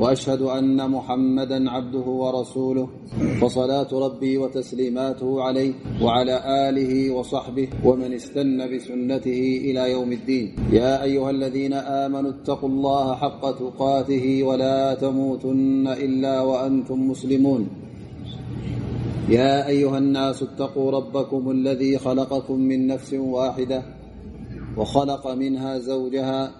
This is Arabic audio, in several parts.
وأشهد أن محمدا عبده ورسوله فصلاة ربي وتسليماته عليه وعلى آله وصحبه ومن استن بسنته إلى يوم الدين. يا أيها الذين آمنوا اتقوا الله حق تقاته ولا تموتن إلا وأنتم مسلمون. يا أيها الناس اتقوا ربكم الذي خلقكم من نفس واحدة وخلق منها زوجها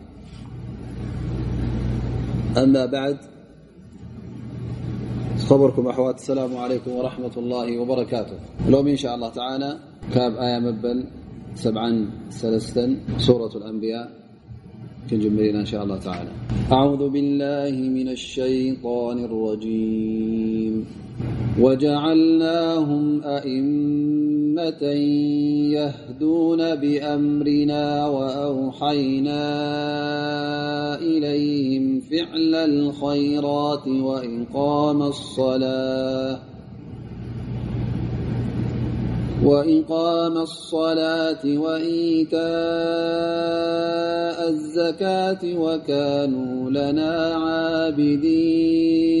أما بعد خبركم أحوات. السلام عليكم ورحمة الله وبركاته. لوم إن شاء الله تعالى كاب آية مبل سبعا سلستا سورة الأنبياء. كنجملنا إن شاء الله تعالى. أعوذ بالله من الشيطان الرجيم. وجعلناهم أئمة يهدون بأمرنا وأوحينا فعل الخيرات وإقام الصلاة وإيتاء الزكاة وكانوا لنا عابدين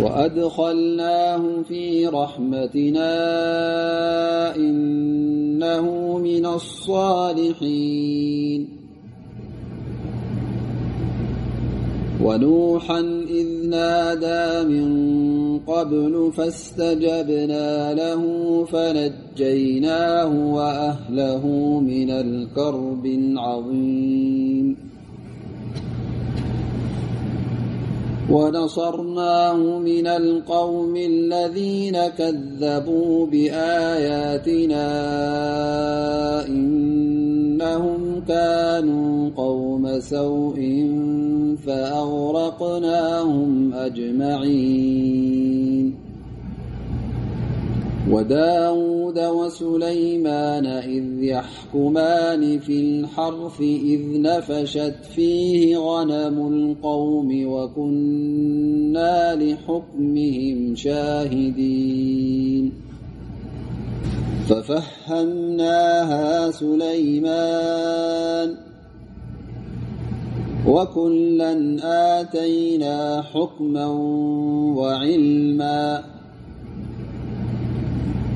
وأدخلناه في رحمتنا إنه من الصالحين ونوحا إذ نادى من قبل فاستجبنا له فنجيناه وأهله من الكرب العظيم ونصرناه من القوم الذين كذبوا بآياتنا إنهم كانوا قوم سوء فأغرقناهم أجمعين. وداود وسليمان إذ يحكمان في الحرث إذ نفشت فيه غنم القوم وكنا لحكمهم شاهدين. ففهمناها سليمان وكلا آتينا حكما وعلما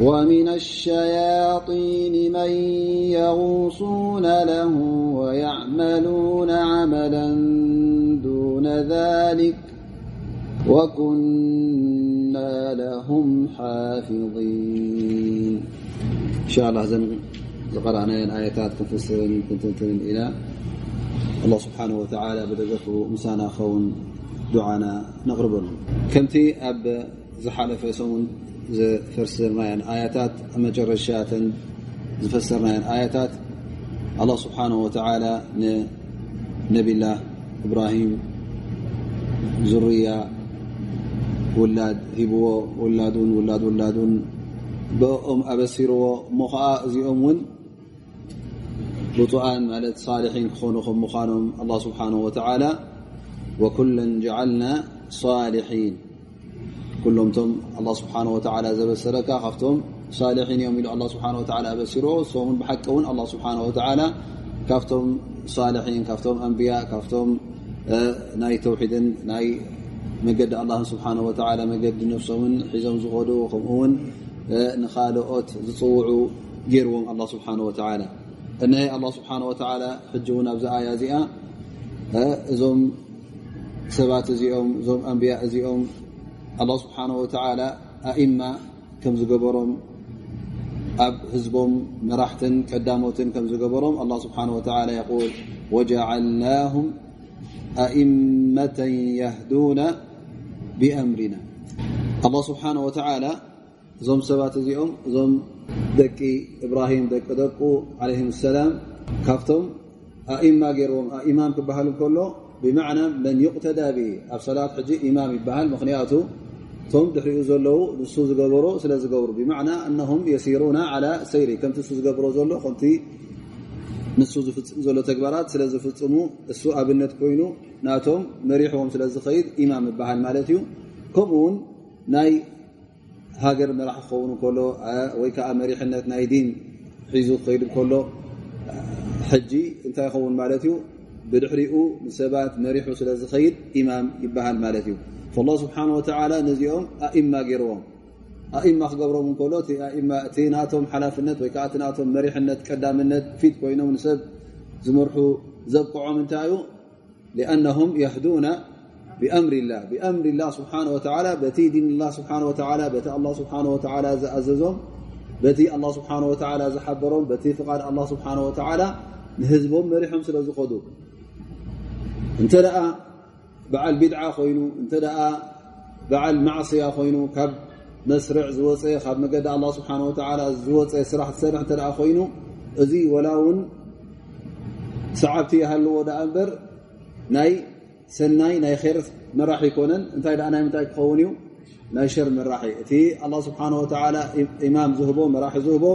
ومن الشياطين من يغوصون له ويعملون عملا دون ذلك وكنا لهم حافظين. إن شاء الله قرأنا آيتات كنفسر كنتنتن إلى الله سبحانه وتعالى بدف مسانا خون دعانا نغربل كمت أب زحلف سمن ዝፈርስርናየን ኣያታት ኣብ መጨረሻተን ዝፈሰርናየን ኣያታት ኣላه ስብሓን ወተላ ንነቢላህ እብራሂም ዙርያ ውላድ ሂብዎ ውላዱን ውላድ ውላዱን ብኦም ኣበሲርዎ እሞ ከዓ እዚኦም እውን ብጡኣን ማለት ሳልሒን ክኾኑ ከም ምዃኖም ኣه ስብሓን ወተላ ወኩላ ጀዓልና ሳልሒን ኩሎም ቶም ኣላ ስብሓን ወተዓላ ዘበሰረካ ካብቶም ሳልሒን እዮም ኢሉ ኣ ስብሓን ወላ ኣበሲርዎ ሶምን ብሓቂ እውን ኣላ ስብሓን ወተዓላ ካብቶም ሳልሒን ካብቶም ኣንብያ ካብቶም ናይ ተውሒድን ናይ መገዲ ኣላ ስብሓን ወተዓላ መገዲ ነፍሶምን ሒዞም ዝኮዱ ከምኡውን ንካልኦት ዝፅውዑ ገይርዎም ኣላ ስብሓን ወተዓላ እነሀ ኣላ ስብሓን ወተዓላ ሕጂ እውን ኣብዚ ኣያ እዚኣ እዞም ሰባት እዚኦም እዞም ኣንብያ እዚኦም ኣላه ስብሓን ወተላ ኣእማ ከም ዝገበሮም ኣብ ህዝቦም መራሕትን ቀዳሞትን ከም ዝገበሮም ኣ ስብሓ ወተላ የል ወጀዓልናሁም ኣእመة የህዱና ብኣምሪና ኣላه ስብሓን ወተላ እዞም ሰባት እዚኦም እዞም ደቂ እብራሂም ደቂ ደቁ ዓለይም ሰላም ካብቶም ኣእማ ገይርዎም ኢማም ክበሃል ከሎ ብማዕና መን ይቕተዳ ብሂ ኣብ ሰላት ሕጂ ኢማም ይበሃል ምክንያቱ እቶም ድሕሪኡ ዘለው ንሱ ዝገበሮ ስለ ዝገብሩ ብማዕና እነም የሲሩና على ሰይሪ ከምቲ እሱ ዝገብሮ ዘሎ ከምቲ ንሱ ዝፍፅም ዘሎ ተግባራት ስለ ዝፍፅሙ እሱ ኣብነት ኮይኑ ናቶም መሪሕዎም ስለ ዝኸይድ ኢማም ይበሃል ማለት እዩ ከምኡውን ናይ ሃገር መራሒ ክኸውን ከሎ ወይ ከዓ መሪሕነት ናይ ዲን ሒዙ ክኸይድ ከሎ ሕጂ እንታይ ይኸውን ማለት እዩ ብድሕሪኡ ንሰባት መሪሑ ስለ ዝኸይድ ኢማም ይበሃል ማለት እዩ ላ ስብሓን ወተዓላ ነዚኦም ኣኢማ ገይርዎም ኣኢማ ክገብሮም ከሎ እቲ ናቶም ሓላፍነት ወይ ከዓ እቲ ናቶም መሪሕነት ቀዳምነት ፊት ኮይኖም ንሰብ ዝመርሑ ዘብቅዖም እንታይ እዩ ሊአነሁም የህዱና ብኣምሪ ላ ብኣምሪ ላ ስብሓን ወተዓላ በቲ ዲን ላ ስብሓን ወተዓላ በቲ ኣላ ስብሓን ወተዓላ ዝኣዘዞም በቲ ኣላ ስብሓን ወተዓላ ዝሓበሮም በቲ ፍቓድ ኣላ ስብሓን ወተዓላ ንህዝቦም መሪሖም ስለ ዝኸዱ እንተ ደኣ በዓል ቢድዓ ኮይኑ እንተ ደኣ በዓል ማዕስያ ኮይኑ ካብ መስርዕ ዝወፀ ካብ መገዲ ኣላ ስብሓን ወተዓላ ዝወፀ ስራሕ ዝሰርሕ እተ ደኣ ኮይኑ እዚ ወላ እውን ሰዓብቲ ይሃለዎ ዳኣ እምበር ናይ ሰናይ ናይ ር መራሒ ይኮነን እንታይ ኣ ናይ ምንታይ ክኸውን እዩ ናይ ሸር መራሒ እቲ ኣላ ስብሓን ወተዓላ ኢማም ዝህቦ መራሒ ዝህቦ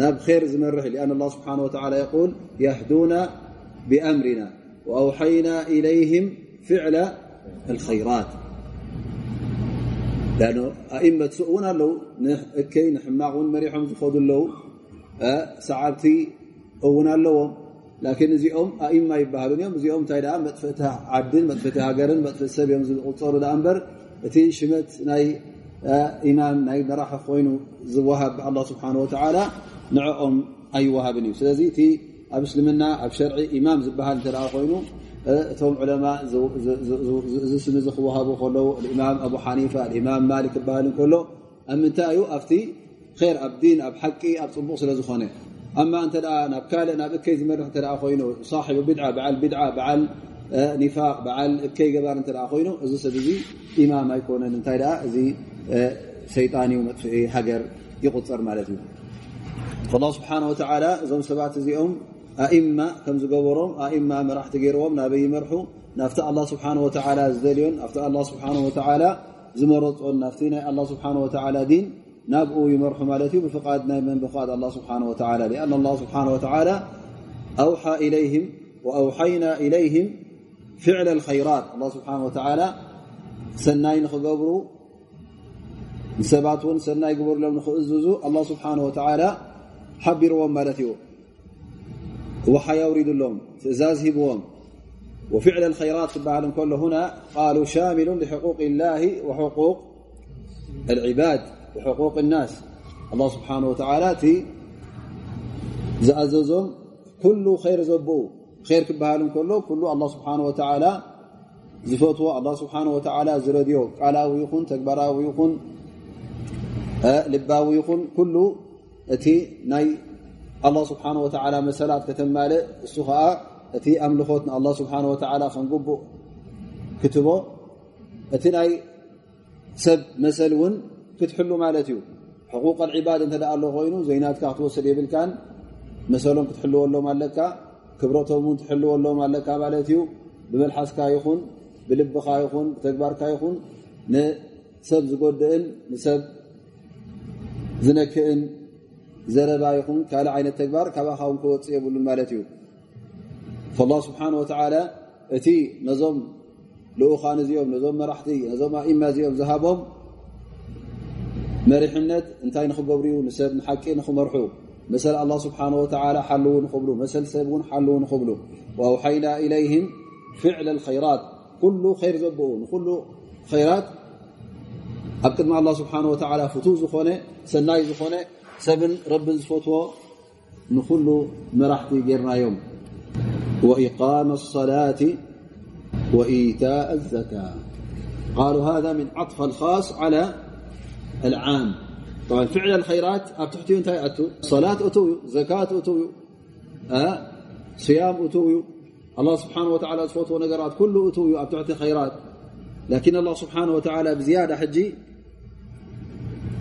ናብ ር ዝመርሕ አን ላ ስብሓን ወተዓላ የቁል የህዱና ብኣምሪና ወአውሓይና ኢለይህም ፍዕላ ልኸይራት ኣኢመት ሱእ እውን ኣለው ንእከይ ንሕማቅ ውን መሪሖም ዝኸዱ ኣለው ሰዓብቲ እውን ኣለዎም ላኪን እዚኦም ኣኢማ ይበሃሉን እዮም እዚኦም እንታይ መጥፍእቲ ዓድን መጥፍእቲ ሃገርን መጥፍእቲ ሰብ እዮም ዝቁፀሩ ዳ እምበር እቲ ሽመት ናይ ኢማም ናይ መራሒ ኮይኑ ዝወሃብ ብኣላ ስብሓን ወተዓላ ንዕኦም ኣይወሃብን እዩ ስለዚ እቲ ኣብ እስልምና ኣብ ሸርዒ ኢማም ዝበሃል እንተ ኮይኑ እቶም ዕለማ እዚ ስሚ ዚ ክወሃቡ ከለዉ ኢማም ኣብ ሓኒፋ ኢማም ማሊክ ክበሃል ከሎ ኣብ ምንታይ እዩ ኣብቲ ር ኣብ ዲን ኣብ ሓቂ ኣብ ፅቡቕ ስለ ዝኾነ ኣማ እንተ ናብ ካልእ ናብ እከይ ዝመርሕ እተ ኮይኑ ሳሒቡ ብድዓ በዓል ብድዓ በዓል ኒፋቅ በዓል እከይ ገባር እተ ኮይኑ እዚ ሰብ እዚ ኢማም ኣይኮነን እንታይ ኣ እዚ ሸይጣን እዩ መጥፍዒ ሃገር ይቁፀር ማለት እዩ ላ ስብሓን ወተዓላ እዞም ሰባት እዚኦም ኣኢማ ከም ዝገበሮም ኣኢማ መራሕቲ ገይርዎም ናበይ ይመርሑ ናፍቲ ኣላ ስብሓን ወተዓላ ዝደልዮን ናፍቲ ኣላ ስብሓን ወተዓላ ዝመረፆን ናፍቲ ናይ ኣላ ስብሓን ወተዓላ ዲን ናብኡ ይመርሑ ማለት እዩ ብፍቃድ ናይ መን ብፍቃድ ኣላ ስብሓን ወተዓላ ሊአን ላ ስብሓን ወተዓላ ኣውሓ ኢለይህም ወአውሓይና ኢለይህም ፍዕለ ልኸይራት ኣላ ስብሓን ወተዓላ ሰናይ ንክገብሩ ንሰባት እውን ሰናይ ግበርሎም ንክእዝዙ ኣላ ስብሓን ወተዓላ ሓቢርዎም ማለት እዩ وحي لهم تزاز هبوهم. وفعل الخيرات كبهل كل هنا قالوا شامل لحقوق الله وحقوق العباد وحقوق الناس. الله سبحانه وتعالى تي زأززهم كل خير زبو. خير كبهل كل كل الله سبحانه وتعالى ዝፈትዎ الله سبحانه وتعالى زرديو قالا ويخون تكبرا ويخون أه، لبا ويخون كل تي ناي ኣላ ስብሓን ወላ መሰላት ከተማልእ እሱ ከዓ እቲ ኣምልኾት ንኣላ ስብሓ ወላ ከምግቡእ ክትቦ እቲ ናይ ሰብ መሰል እውን ክትሕሉ ማለት እዩ ሕቁቅ ልዕባድ እንተ ኣሎ ኮይኑ ዘይናትካ ክትወሰድ የብልካን መሰሎም ክትሕልወሎም ኣለካ ክብረቶም ውን ትሕልወሎም ኣለካ ማለት እዩ ብመልሓስካ ይኹን ብልብኻ ይኹን ብተግባርካ ይኹን ንሰብ ዝጎድእን ንሰብ ዝነክእን ዘረባ ይኹን ካልእ ዓይነት ተግባር ካባኻ ውን ክወፅእ የብሉን ማለት እዩ ላ ስብሓን ወተዓላ እቲ ነዞም ልኡኻን እዚኦም ነዞም መራሕቲ ነዞም ኣኢማ እዚኦም ዝሃቦም መሪሕነት እንታይ ንክገብሩ እዩ ንሰብ ንሓቂ ንክመርሑ መሰል ኣላ ስብሓን ወተዓላ ሓልው ንኽብሉ መሰል ሰብ ውን ሓልው ንኽብሉ ወኣውሓይና ኢለይህም ፍዕል ልኸይራት ኩሉ ይር ዘብኡ ንኩሉ ኸይራት ኣብ ቅድሚ ኣላ ስብሓን ወተዓላ ፍቱው ዝኾነ ሰናይ ዝኾነ ሰብን ረቢ ዝፈትዎ ንኩሉ መራሕቲ ጌርናዮም وإقام الصلاة وإيتاء الزكاة. قالوا هذا من عطف الخاص على العام. طبعا فعل الخيرات أب تحتي أت صلاة أتوي زكاة أتوي أه؟ صيام أتوي الله سبحانه وتعالى فت نقرات كل أتوي أب خيرات. لكن الله سبحانه وتعالى بزيادة حجي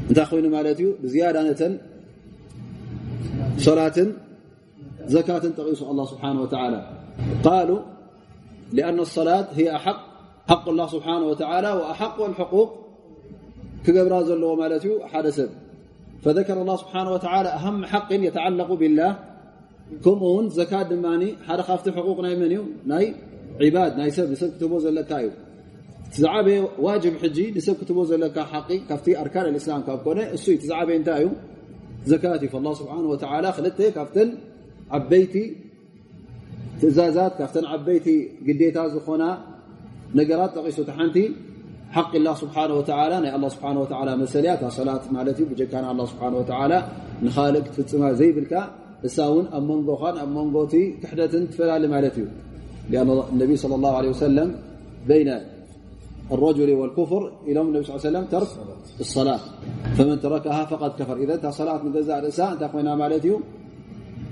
እንታይ ኮይኑ ማለት እዩ ብዝያዳ ነተን ሰላትን ዘካትን ጠቂሱ ኣه ስብሓه ወላ ቃሉ لأن الصላة هي ኣحق ሓق الله ስብሓه وተላ وኣحق الحقوق ክገብራ ዘለዎ ማለት እዩ ሓደ ሰብ فذكر الله ስብሓه وتعلى أهم حق يتعلق بالله ከምኡ ውን ዘካት ድማ ሓደ ካብቲ حقوق ናይ መን እዩ ናይ عባድ ናይ ሰብ ሰብ ክትቦ ዘለካ እዩ تزعابه واجب حجي نسب كتبه لك حقي كفتي أركان الإسلام كابكونة. السوي تزعابه انتايو زكاتي فالله سبحانه وتعالى خلته كافتن عبيتي تزازات كافتن عبيتي قديتها زخونا نقرات تقيسو وتحنتي حق الله سبحانه وتعالى نا الله سبحانه وتعالى مسليات صلاة مالتي بجي كان الله سبحانه وتعالى نخالق تتسمع زي بالكا الساون أمون غوخان أمون غوتي تحدث تفلالي مالتي. لأن النبي صلى الله عليه وسلم بين الرجل والكفر إلى النبي صلى الله عليه وسلم ترك الصلاة. فمن تركها فقد كفر. اذا ه صلاة من جزاء رأساء أنت خينا مالت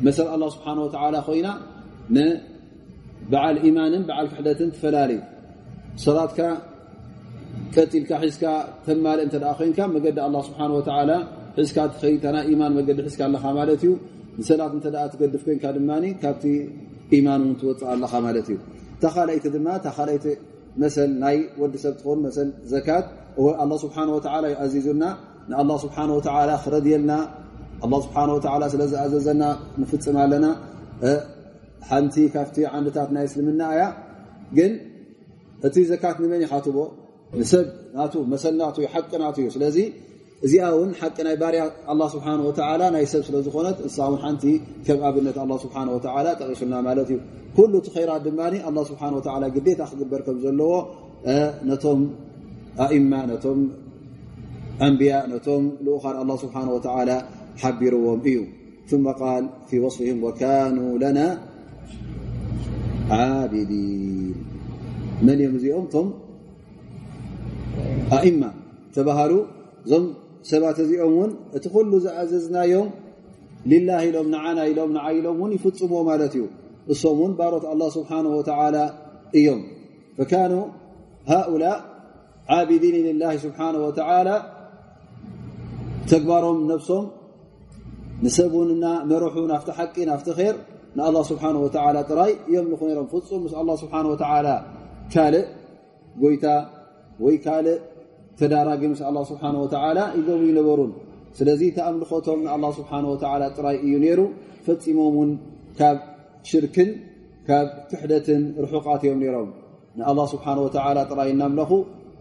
مثل الله سبحانه وتعالى خوينا بعل إيمان بعل فحدة تفلالي. صلاتك كتلك حزك تمال أنت الاخرين خينك مقد الله سبحانه وتعالى حزك تخيتنا إيمان. مقد حزك الله مالت ي نسلة أنت تقدف كينك دماني. كبت إيمان ونتوطأ الله مالت تخاليت تخليت دما تخليت መሰል ናይ ወዲ ሰብ ትኾን መሰል ዘካት ኣ ስብሓ ወላ ዩኣዚዙና ንኣላ ስብሓ ወላ ክረድየልና ስብሓ ወላ ስለዝኣዘዘና ንፍፅም ኣለና ሓንቲ ካብቲ ዓንታት ናይ እስልምና እያ ግን እቲ ዘካት ንመን ይካትቦ ንሰብ ና መሰልናቱ ሓቂ ናት እዩ ስለዚ እዚኣ እውን ሓቂ ናይ ባርያ ኣ ስብሓ ናይ ሰብ ስለ ዝኾነት እሳ ውን ሓንቲ ከም ኣብነት ኣ ስብሓ ጠቂሱልና ማለት እዩ ኩሉ እቲ ኸይራት ድማ ኣ ስብሓ ግዴታ ክግበር ከም ዘለዎ ነቶም ኣእማ ነቶም ኣንብያ ነቶም ልኡኻን ኣ ስብሓ ወላ ሓቢርዎም እዩ ثመ ቃል ፊ ወصፍهም ወካኑ ለና ዓቢዲን መን እዮም እዚኦም ቶም ኣእማ ተባሃሉ እዞም ሰባት እዚኦም ውን እቲ ኩሉ ዝኣዘዝናዮም ልላ ኢሎም ንዓና ኢሎም ንዓ ኢሎም እውን ይፍፅምዎ ማለት እዩ እሶም ውን ባሮት ኣላ ስብሓን ወተላ እዮም ፈካኑ ሃኡላ ዓቢዲን ልላ ስብሓን ወተላ ተግባሮም ነብሶም ንሰብውንና መርሑ ናፍቲ ሓቂ ናፍቲ ር ንኣላ ስብሓን ወተላ ጥራይ እዮም ንኹ ነሮም ፍፁም ምስ ኣላ ስብሓን ወተላ ካልእ ጎይታ ወይ ካልእ ተዳራጊ ምስ ኣላ ስብሓን ወተዓላ ይገቡ ይነበሩን ስለዚ ተኣምልኾቶም ንኣላ ስብሓን ወተዓላ ጥራይ እዩ ነይሩ ፈፂሞም ውን ካብ ሽርክን ካብ ክሕደትን ርሑቃት እዮም ነይሮም ንኣላ ስብሓን ወተዓላ ጥራይ እናምለኹ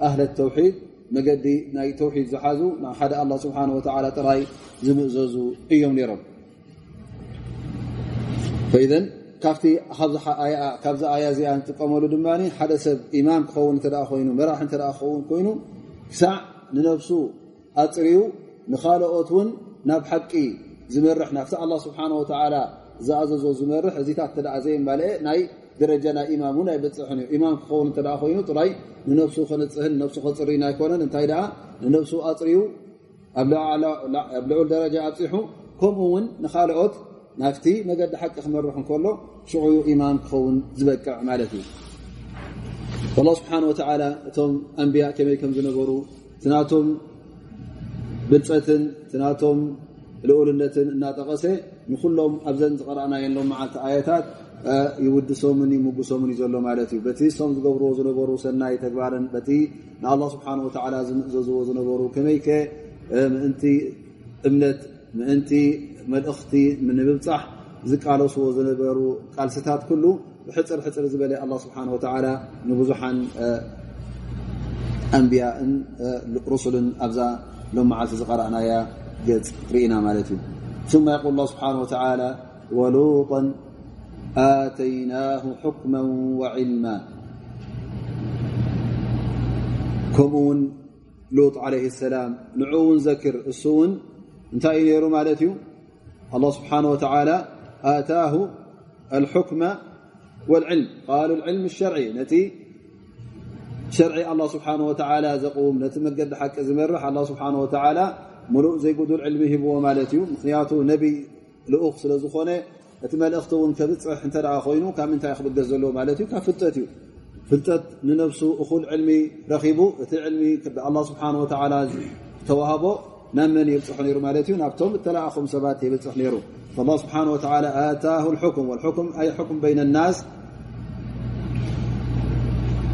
ኣህለ ተውሒድ መገዲ ናይ ተውሒድ ዝሓዙ ሓደ ኣላ ስብሓን ወተዓላ ጥራይ ዝምእዘዙ እዮም ነይሮም ፈኢዘን ካብቲ ካብዚ ኣያ እዚኣ ንጥቀመሉ ድማ ሓደ ሰብ ኢማም ክኸውን እተ ኮይኑ መራሕ እተ ክኸውን ኮይኑ ክሳዕ ንነብሱ ኣፅርዩ ንካልኦት ውን ናብ ሓቂ ዝመርሕ ናብቲ ኣላ ስብሓን ወተዓላ ዝኣዘዞ ዝመርሕ እዚታት ተ ዘየማልአ ናይ ደረጃ ናይ ኢማም ውን ኣይበፅሕን እዩ ኢማም ክኸውን እተ ኮይኑ ጥራይ ንነብሱ ክንፅህን ነብሱ ክፅሪና ኣይኮነን እንታይ ደኣ ንነብሱ ኣፅርዩ ኣብ ልዑል ደረጃ ኣብፂሑ ከምኡ ውን ንካልኦት ናፍቲ መገዲ ሓቂ ክመርሕ ከሎ ሽዑዩ ኢማም ክኸውን ዝበቅዕ ማለት እዩ ላ ስብሓን ወተላ እቶም ኣንብያ ከመይ ከም ዝነበሩ ትናቶም ብልፀትን ትናቶም ልኡልነትን እናጠቐሰ ንኩሎም ኣብዘን ዝቀረእናየሎም መዓልቲ ኣየታት ይውድሶምን ይምጉሶምን እዩ ዘሎ ማለት እዩ በቲ ሶም ዝገብርዎ ዝነበሩ ሰናይ ተግባርን በቲ ንኣላ ስብሓን ወተላ ዝምእዘዝዎ ዝነበሩ ከመይከ ምእንቲ እምነት ምእንቲ መልእኽቲ ንምብፃሕ ዝቃለስዎ ዝነበሩ ቃልስታት ኩሉ ሕፅር ሕፅር ዝበለ ኣ ስብሓን ወተላ ንብዙሓን ኣንብያእን ሩስልን ኣብዛ ሎም መዓልቲ ዝቀረእናያ ገፅ ርኢና ማለት እዩ ثم يقول الله سبحانه وتعالى ولوطا آتيناه حكما وعلما ከምኡ ውን ሉጥ عለه السላም ንዑ ውን ዘክር እሱ ውን እንታይ እዩ ነይሩ ማለት እዩ الله ስብሓنه وتعلى آታه الحكመ والعلم قالوا العلم الشرعي نتي شرعي الله سبحانه وتعالى زقوم نتي مقد حق زمرح الله سبحانه وتعالى ملوء زي قدو العلم هو مالتي مخنياته نبي لأخ سلزخونة أتي مالأخ تقول كبت رح انترع أخوينه كام انت يخبر قزلو مالتي كان فلتاتيو فلتات لنفسه أخو العلم رخيبو أتي علمي الله سبحانه وتعالى توهبو نمن يبصح نيرو مالتي نابتهم التلاعخم سبات يبصح نيرو فالله سبحانه وتعالى آتاه الحكم والحكم أي حكم بين الناس؟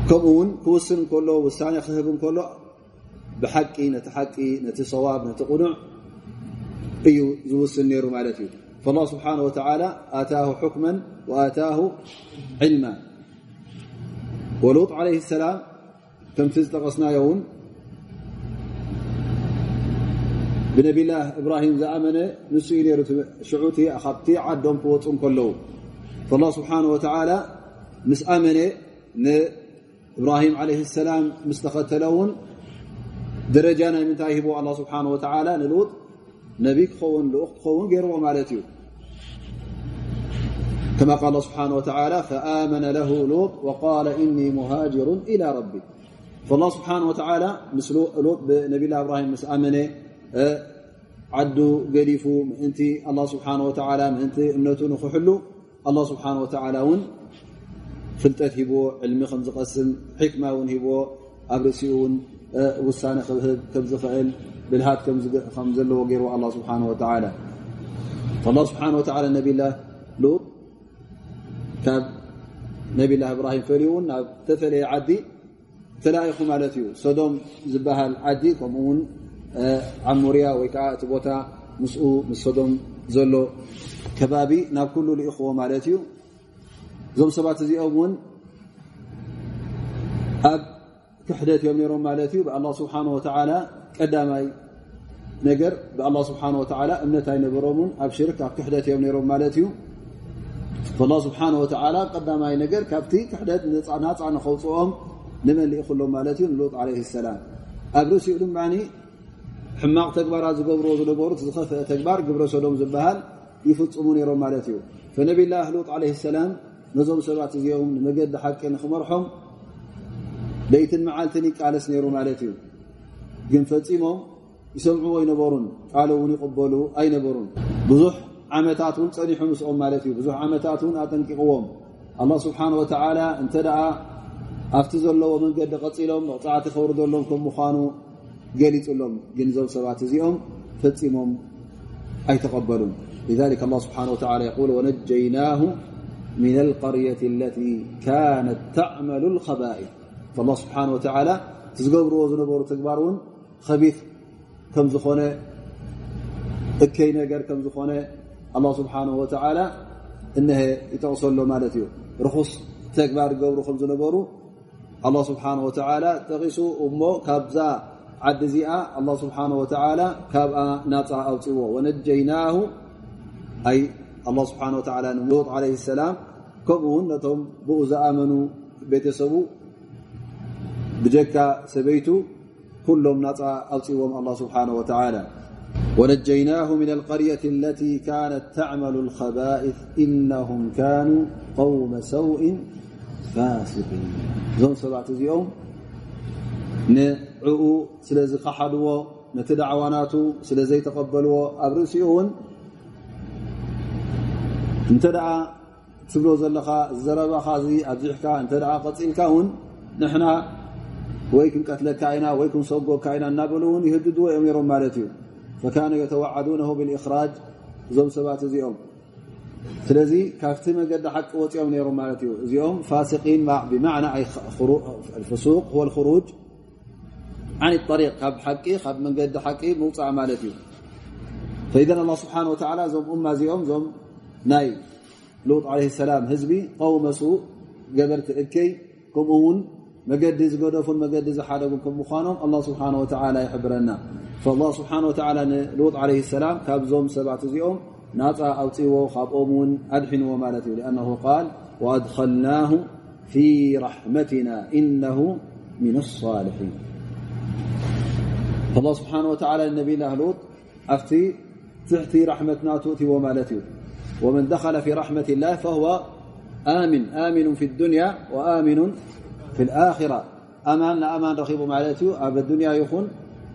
كمون كوسن كله وسان يخهب كله بحقي نتحقي نتي صواب نتي قنع أي زوسن نير مالتي فالله سبحانه وتعالى آتاه حكما وآتاه علما. ولوط عليه السلام كم تزدقصنا يوم ብነቢላህ እብራሂም ዝኣመነ ንሱ ዩ ነሩ ሽዑቲ ካብቲ ዓዶም ክወፁ ከለዉ ላ ስብሓን ወተላ ምስ ኣመነ ንእብራሂም ዓለ ሰላም ምስ ተኸተለ እውን ደረጃ ናይ ምንታይ ሂቦ ኣላ ስብሓን ወላ ንልውጥ ነቢ ክኸውን ልኡክ ክኸውን ገይርዎ ማለት እዩ كما قال الله سبحانه وتعالى فآمن له لوط وقال إني مهاجر إلى ربي فالله سبحانه وتعالى مس لوط بنبي الله إبراهيم مس آمن ዓዱ ገሊፉ ምእንቲ ኣላ ስብሓን ወተላ ምእንቲ እምነቱ ንክሕሉ ኣላ ስብሓን ወተዓላ እውን ፍልጠት ሂብዎ ዕልሚ ከም ዝቐስም ሕክማ እውን ሂብዎ ኣብ ርእሲኡ እውን ውሳነ ክብህብ ከም ዝኽእል ብልሃት ከም ዘለዎ ገይርዎ ኣላ ስብሓን ወተላ ኣላ ስብሓን ወተላ ነቢላ ሉጥ ካብ ነቢላ እብራሂም ፈልዩውን ናብ ተፈለየ ዓዲ ተለኢኹ ማለት እዩ ሶዶም ዝበሃል ዓዲ ከምኡውን ዓሙርያ ወይ ከዓ እቲ ቦታ ምስኡ ምስ ሶዶም ዘሎ ከባቢ ናብ ኩሉ ልኢኽዎ ማለት እዩ እዞም ሰባት እዚኦም ውን ክሕደት እዮም ነሮም ማለት እዩ ብኣላ ስብሓን ወተላ ቀዳማይ ነገር ብኣላ ስብሓን ወተላ እምነት ኣይነበሮምን ኣብ ሽርክ ኣብ ክሕደት እዮም ነሮም ማለት እዩ ላ ስብሓን ወተላ ቀዳማይ ነገር ካብቲ ክሕደት ናፃ ንኸውፅኦም ንመሊኢክሎም ማለት እዩ ንሉጥ ዓለ ሰላም ኣብ ርእሲኡ ድማ ሕማቕ ተግባራት ዝገብርዎ ዝነበሩ ዝኸፍአ ተግባር ግብረ ሰዶም ዝበሃል ይፍፅሙ ነይሮም ማለት እዩ ፈነብላ ሉጥ ዓለ ሰላም ነዞም ሰባት እዚኦም ንመገዲ ሓቂ ንክመርሖም ለይትን መዓልትን ይቃለስ ነይሩ ማለት እዩ ግን ፈፂሞም ይሰምዑዎ ኣይነበሩን ቃል እውን ይቕበሉ ኣይነበሩን ብዙሕ ዓመታት ውን ፀኒሑ ምስኦም ማለት እዩ ብዙሕ ዓመታት ውን ኣጠንቂቕዎም ኣላ ስብሓን ወተዓላ እንተ ደኣ ኣብቲ ዘለዎ መንገዲ ቀፂሎም መቕፃዕቲ ከውርደሎም ከም ምኳኑ ገሊፁሎም ግን እዞም ሰባት እዚኦም ፈፂሞም ኣይተቐበሉን لذلك الله سبحانه وتعالى يقول ونجيناه من القرية التي كانت تعمل الخبائث ላ ስብሓን ወተዓላ እቲ ዝገብርዎ ዝነበሩ ተግባር እውን ከቢት ከም ዝኾነ እከይ ነገር ከም ዝኾነ ኣላ ስብሓን ወተዓላ እነሀ ይጠቕሰሎ ማለት እዩ ርኹስ ተግባር ገብሩ ከም ዝነበሩ ኣላ ስብሓን ወተዓላ ጠቂሱ እሞ ካብዛ ዓዲ እዚኣ ኣه ስብሓه ወላ ካብኣ ናፃ ኣውፅዎ ወነጀይናሁ ኣይ ስብሓ ንሎጥ ለ ሰላም ከምኡ ውን ነቶም ብኡ ዝኣመኑ ቤተሰቡ ብጀካ ሰበይቱ ኩሎም ናፃ ኣውፅዎም ኣه ስብሓه ወላ ወነጀይናه ምن القርية اለቲ ካነት ተዕመሉ الخባئث إነهም ካኑ قውመ ሰውء ፋስقን እዞም ሰባት እዚኦም ዕኡ ስለ ዝኸሓድዎ ነቲ ዳዕዋናቱ ስለ ዘይተቐበልዎ ኣብ ርእሲኡ እውን እንተ ደኣ ትብሎ ዘለኻ ዝዘረባኻ እዚ ኣብዚሕካ እንተ ቀፂልካ እውን ንሕና ወይ ክንቀትለካ ኢና ወይ ክንሰጎካ ኢና እናበሉ እውን ይህድድዎ እዮም ነሮም ማለት እዩ ፈካኑ የተዋዓዱነሁ ብልእኽራጅ እዞም ሰባት እዚኦም ስለዚ ካብቲ መገዲ ሓቂ ወፂኦም ነይሮም ማለት እዩ እዚኦም ፋሲቂን ብማዕና ፍሱቅ ወልክሩጅ عن الطريق خب حقي خب من قد حقي موصع مالتي. فإذا الله سبحانه وتعالى زم أم زي أم زم ناي. لوط عليه السلام هزبي قوم سوء قبرت إكي كم أون مقد زقدف مقد زحادق كم الله سبحانه وتعالى يحبرنا. فالله سبحانه وتعالى لوط عليه السلام خب زم سبعة زي أم ناطع أو تيو خب أم ومالتي لأنه قال وأدخلناه في رحمتنا إنه من الصالحين. الله سبحانه وتعالى النبي لهلوط أفتي تحتي رحمتنا توتي ومالتي ومن دخل في رحمة الله فهو آمن آمن في الدنيا وآمن في الآخرة. أمان أمان رخيب مالتي أب الدنيا يخن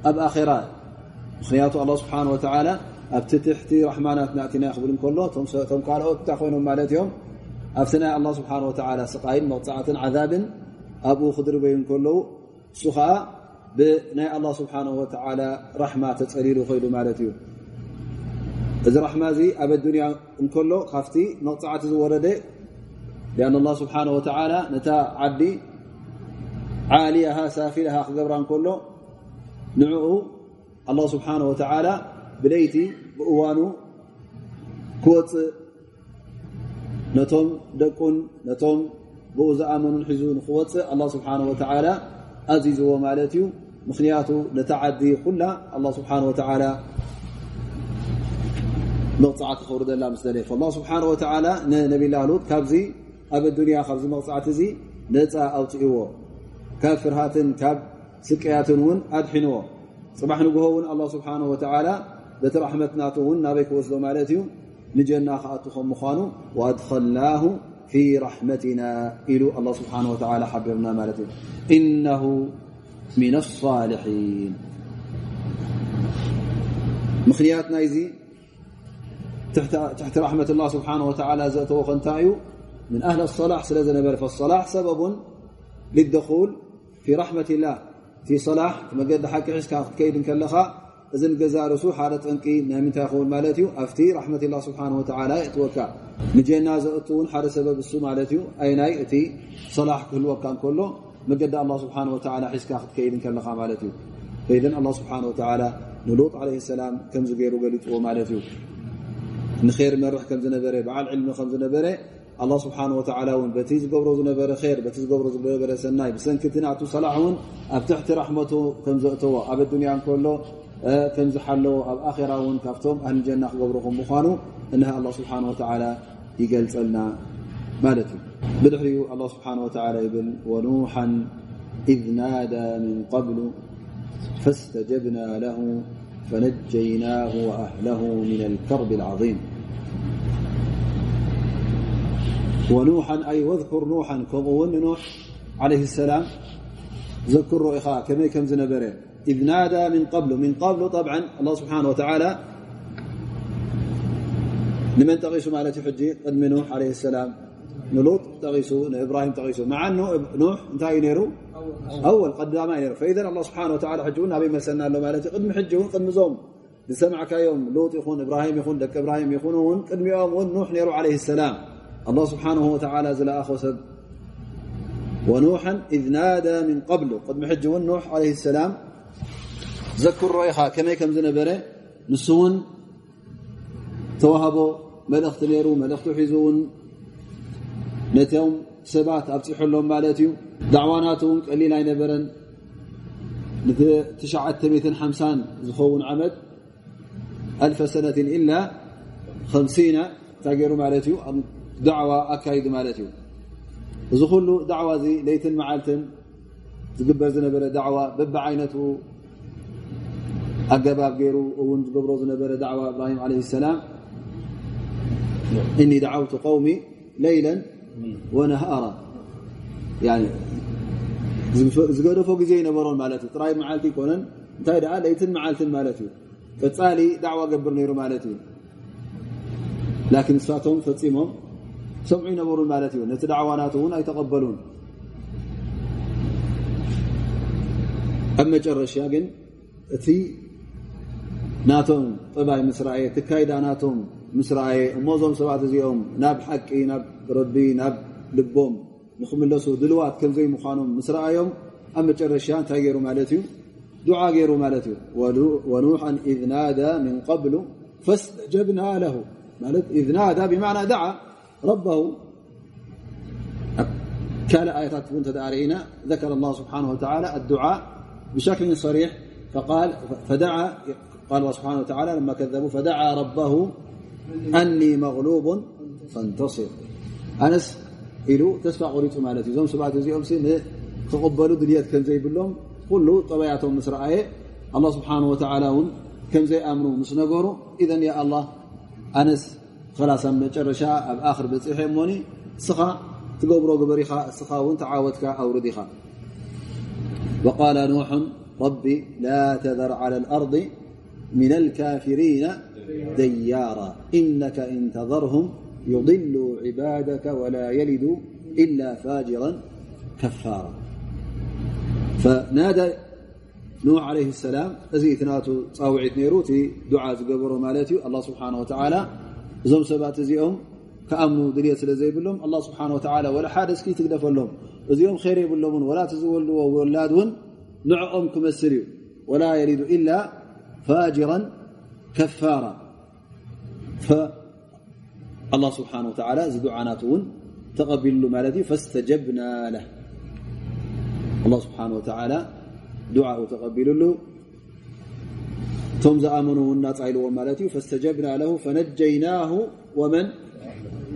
أب آخرة. مخنيات الله سبحانه وتعالى أبتتحتي رحمناتنا أتنا يخبر كله. ثم قالوا تخوينهم مالتهم أفتنا الله سبحانه وتعالى سقائل موطعة عذاب أبو خدر بهم كله سخاء. ብናይ ኣላ ስብሓን ወተዓላ ራሕማ ተፀሊሉ ኮይሉ ማለት እዩ እዚ ራሕማ እዚ ኣብ ኣዱንያ እንከሎ ካብቲ መቕፅዕቲ ዝወረደ ኣን ላ ስብሓን ወተዓላ ነታ ዓዲ ዓልያሃ ሳፊልሃ ክገብራ እንከሎ ንዕኡ ኣላ ስብሓን ወተዓላ ብለይቲ ብእዋኑ ክወፅእ ነቶም ደቁን ነቶም ብኡ ዝኣመኑን ሒዙ ንክወፅእ ኣላ ስብሓን ወተዓላ ኣዚዝዎ ማለት እዩ ምክንያቱ ነታ ዓዲ ኩላ ኣላ ስብሓን ወተዓላ መቕፅዓቲ ክብሩ ዘላ ምስ ደለ ላ ስብሓን ወተዓላ ንነብላ ሉጥ ካብዚ ኣብ ኣዱንያ ካብዚ መቕፅዕቲ እዚ ነፃ ኣውፅእዎ ካብ ፍርሃትን ካብ ስቀያትን እውን ኣድሒንዎ ፅባሕ ንግሆ እውን ኣላ ስብሓን ወተዓላ በቲ ራሕመትናቱ እውን ናበይ ክወስዶ ማለት እዩ ንጀና ክኣቱ ከም ምኳኑ ወኣድኸልናሁ ፊ ራሕመትና ኢሉ ኣላ ስብሓን ወተዓላ ሓቢርና ማለት እዩ ኢነሁ من الصالحين. مخليات نايزي تحت, رحمة الله سبحانه وتعالى زتوخنتي من أهل الصلاح سلزنبر فالصلاح سبب للدخول في رحمة الله. في صلاح مجد قد حكي كيد كل كيد ንገዛ ርእሱ ሓደ ጠንቂ ናይ ምንታይ ይኸውን ማለት እዩ ኣብቲ ራሕመት ላ ስብሓን ወተዓላ የእትወካ ንጀና ዘእቱ እውን ሓደ ሰበብ እሱ ማለት እዩ ኣይናይ እቲ ሰላሕ ክህልወካ እንከሎ መገዲ ኣه ስብሓه ሒዝካ ክትከይድ ከለኻ ማለት እዩ ፈይዘን ኣه ስብሓه ንሎጥ ዓለ ሰላም ከምዚ ገይሩ ገሊጥዎ ማለት እዩ ንር መርሕ ከም ዝነበረ በዓል ዕልሚ ከም ዝነበረ ኣላ ስብሓን ስብሓه እውን በቲ ዝገብሮ ዝነበረ ር በቲ ዝገብሮ ዝነበረ ሰናይ ብሰንኪቲ ናቱ ሰላሕ እውን ኣብ ትሕቲ ራሕመቱ ከም ዘእተዎ ኣብ ኣዱንያ እንከሎ ከምዝሓለዎ ኣብ ኣራ እውን ካብቶም ኣንጀና ክገብሮኹም ምኳኑ ምኳኑ ኣላ ስብሓን ስብሓه ይገልፀልና ማለት እዩ ብድሕሪኡ ኣه ስብሓን ወላ ይብል ወኑሓ إذ ናዳ ምን قብሉ ፈاስተጀብና ለሁ فነጀይናه وኣህለሁ ምن الከርብ العظም وኑሓ ኣይ ወذኩር ኑሓ ከምኡ እውን ኖሕ عለه ሰላም ዘክሮ ኢኻ ከመይ ከም ዝነበረ إذ ናዳ ምን قብሉ ምን قብሉ طብዓ لله ስብሓን ወተላ ንመን ጠቂሱ ማለት እዩ ሕጂ ቅድሚ ኑሕ عለ ሰላም نلوط تغيس إبراهيم تغيس مع نوح انتي نر أول قدم ر فإذا الله سبحانه وتعالى حج نبي مسلنا له مالت قدم حج قدم زم سمعك يوم لوط يون إبراهيم يون دك إبراهيم يون ون قدم يوم نوح نر عليه السلام الله سبحانه وتعالى زلأخ سب ونوحا إذ نادى من قبل قدم حج ون نوح عليه السلام ذكر رأيخ كمي كم زنبر نس ون توهب ملእخت نير ملእخت حز ون نتم ነቶም ሰባት ኣብፅሐሎም ማለት እዩ ዳዕዋናት እውን ቀሊል ኣይነበረን ን ዝኸውን ዓመት ኣልፈ ሰነት ኢላ ከምሲና እንታይ ገይሩ ማለት እዩ ዳዕዋ ኣካይዱ ማለት እዩ እዚ ኩሉ ዳዕዋ እዚ ለይትን መዓልትን ዝግበር ዝነበረ ዳዕዋ በብዓይነቱ ኣገባብ ገይሩ እውን ዝገብሮ ዝነበረ ዳዕዋ እብራሂም ዓለ ሰላም እኒ ዳዓውቲ ቆውሚ ለይለን ወነሃራ ዝገደፎ ግዜ ይነበሮን ማለት እዩ ጥራይ መዓልቲ ይኮነን እንታይ ደ ለይትን መዓልትን ማለት እዩ ቀፃሊ ዳዕዋ ገብር ነይሩ ማለት እዩ ላኪን ንስፋቶም ፈፂሞም ሰምዑ ይነበሩን ማለት እዩ ነቲ ዳዕዋናት እውን ኣይተቐበሉን ኣብ መጨረሻ ግን እቲ ናቶም ጥባይ ምስ ረአየ ትካይዳ ናቶም ምስ ረኣየ እሞዞም ሰባት እዚኦም ናብ ሓቂ ናብ ረቢ ናብ ልቦም ንክምለሱ ድልዋት ከምዘይ ምኳኖም ምስ ረአዮም ኣብ መጨረሻ እንታይ ገይሩ ማለት እዩ ዱዓ ገይሩ ማለት እዩ ወኑሓ ኢዝ ናዳ ምን قብሉ ፈስተጀብና ለሁ ማለት ኢዝ ናዳ ብማዕና ዳዓ ረበሁ كال ኣያታት እውን ተዳርእና ዘከረ ላ ስብሓን ወተላ بشكل صريح ሰሪሕ ፈዳ قال الله سبحانه وتعالى لما كذبوا فدعا أني مغلوب فانتصر. أنس إلو تسمع قريت مالت زم سبعة زيهم سن إيه؟ تقبلوا دنيا كم زي بلوم كله طبيعتهم مصر آية الله سبحانه وتعالى كم زي أمره مصنقره إذن يا الله أنس خلاص أم رشاء بآخر بتصيح موني سخا تقبرو قبريخا سخا وانت عاودك أو رديخا وقال نوح ربي لا تذر على الأرض من الكافرين ديارا إنك إن تذرهم يضلوا عبادك ولا يلدوا إلا فاجرا كفارا فنادى نوح عليه السلام እዚ እቲ ናቱ ፃውዒት ነይሩ እቲ ዱዓ ዝገበሮ ማለት እዩ ኣላ ስብሓ ወተላ እዞም ሰባት እዚኦም ከኣምኑ ድልት ስለ ዘይብሎም ኣላ ስብሓ ወላ ወላ ሓደ እስኪ ትግደፈሎም እዚኦም ኸይር የብሎምን ወላ እቲዝወልድዎ ወላድ እውን ንዕኦም ክመስል እዩ ወላ የሊዱ ኢላ ፋጅራ كفارة. فالله سبحانه وتعالى دعانات ون تقبل مالت فاستجبنا له. الله سبحانه وتعالى دعاء تقبل له. ثم زآمنوا ونطعلوا مالت فاستجبنا له فنجيناه ومن؟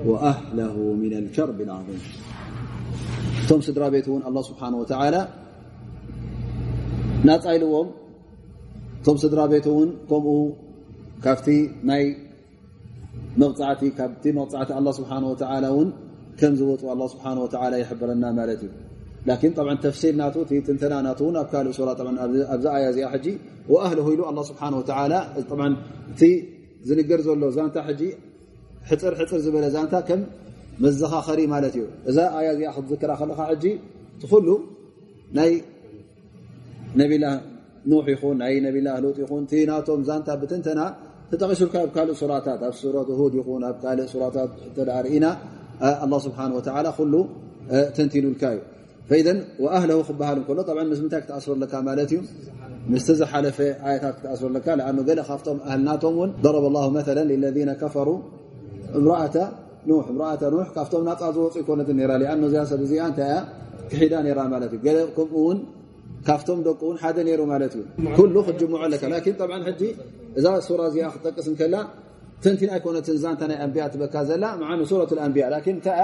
وأهله من الكرب العظيم. ቶም ስድራ ቤት እውን ኣ ስብሓን ወተላ ናፃይልዎም እቶም ስድራ ቤት እውን ከምኡ ካብቲ ናይ መቕፃዕቲ ካብቲ መቕፃዕቲ ኣላ ስብሓን ወተዓላ እውን ከም ዝወፁ ኣላ ስብሓን ወተዓላ ይሕብረና ማለት እዩ ላኪን ላን ተፍሲል እቲ ትንተና ናቱ እውን ኣብ ካልእ ሱራ ኣብዛ ኣያ እዚኣ ሕጂ ወኣህልሁ ኢሉ ኣ ስብሓ እቲ ዝንገር ዘሎ ዛንታ ሕጂ ሕፅር ሕፅር ዝበለ ዛንታ ከም መዘኻኸሪ ማለት እዩ እዛ ኣያ እዚኣ ክትዝክራ ከለካ ሕጂ ትኩሉ ናይ ነቢላ ኑሕ ይኹን ናይ ነቢላ ህሉጥ ይኹን እቲ ናቶም ዛንታ ብትንተና ተጠቂሱልካ ኣብ ካልእ ሱራታት ኣብ ሱረቱ ሁድ ይኹን ኣብ ካልእ ሱራታት እተ ርእና ኣه ስብሓን ወተላ ኩሉ ተንቲሉልካ እዩ ፈኢደ ወኣህለሁ ክበሃል እንከሎ ብ ምስ ምንታይ ክትኣስረለካ ማለት እዩ ምስቲ ዝሓለፈ ኣያታት ክትኣስረለካ ኣኑ ገለ ካብቶም ኣህልናቶም እውን ደረበ ላሁ መላ ለለذነ ከፈሩ እምረአተ ኑሕ እምረአተ ኑሕ ካብቶም ናፃ ዝወፁ ይኮነት ነራ ኣኑ እዚኣ ሰብ እዚኣ እንታይ እያ ክሒዳ ነራ ማለት እዩ ገለ ከምኡ እውን ካብቶም ደቂ እውን ሓደ ነይሩ ማለት እዩ ኩሉ ክጅምዑ ኣለካ ላን ብ ሕጂ እዛ ሱራ እዚኣ ክትጠቅስ ከላ ተንቲን ኣይኮነትን እዛ እንታ ናይ ኣንብያ ትበካ ዘላ መዓኑ ሱረት ኣንብያ ላን እንታይ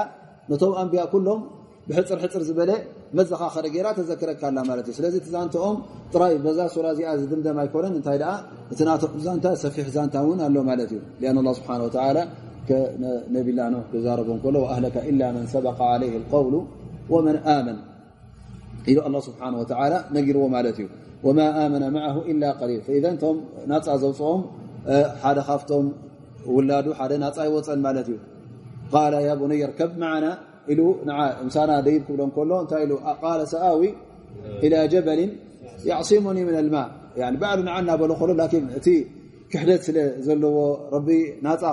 ነቶም ኣንብያ ኩሎም ብሕፅር ሕፅር ዝበለ መዘኻኸሪ ገይራ ተዘክረካ ኣላ ማለት እዩ ስለዚ ትዛንተኦም ጥራይ በዛ ሱራ እዚኣ ዝድምደም ኣይኮነን እንታይ ደኣ እቲ ናቶም ዛንታ ሰፊሕ ዛንታ እውን ኣሎ ማለት እዩ ኣን ላ ስብሓን ወተላ ነቢላ ኖ ክዛረቦ ከሎ ኣህለካ ኢላ መን ሰበق ዓለይህ الቀውሉ ወመን ኣመን ኢሉ ኣላ ስብሓን ወተላ ነጊርዎ ማለት እዩ ወማ ኣመነ ማዓሁ ኢላ ቀሊል ቶም ናፃ ዘውፅኦም ሓደ ካብቶም ውላዱ ሓደ ናፃ ይወፀን ማለት እዩ ቃለ ያ ቡነይ ርከብ መዓና ኢሉ ምሳና ደይብ ክብሎም ከሎ እንታይ ቃለ ሰኣዊ ኢላ ጀበልን ያዕሲሙኒ ምን ልማ ባዕሉ ንዓ እናበሎ ከሎ ላን እቲ ክሕደት ስለ ዘለዎ ረቢ ናፃ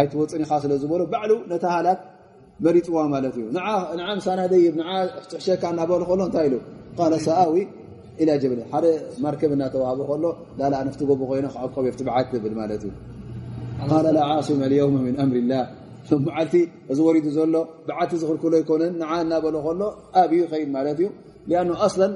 ኣይትወፅን ኢኻ ስለ ዝበሎ ባዕሉ ነታ ሃላክ መሪፅዋ ማለት እዩ ንዓ ምሳና ደይብ ትሕሸካ እናበሎ ከሎ እንታይ ኢሉ ቃለ ሰኣዊ ኢላ ጀበል ሓደ ማርከብ እናተዋሃቦ ከሎ ላላ ነፍቲ ጎቦ ኮይኑ ክዓቆብ የፍቲ በዓት ትብል ማለት እዩ ቃለ ላ ዓሲመ ልየውም ምን ኣምር ላህ መዓልቲ እዚ ወሪዱ ዘሎ ብዓቲ ዝኽልክሎ ይኮነን ንዓ እናበሎ ከሎ ኣብዩ ይኸይድ ማለት እዩ ሊኣኑ ኣስለን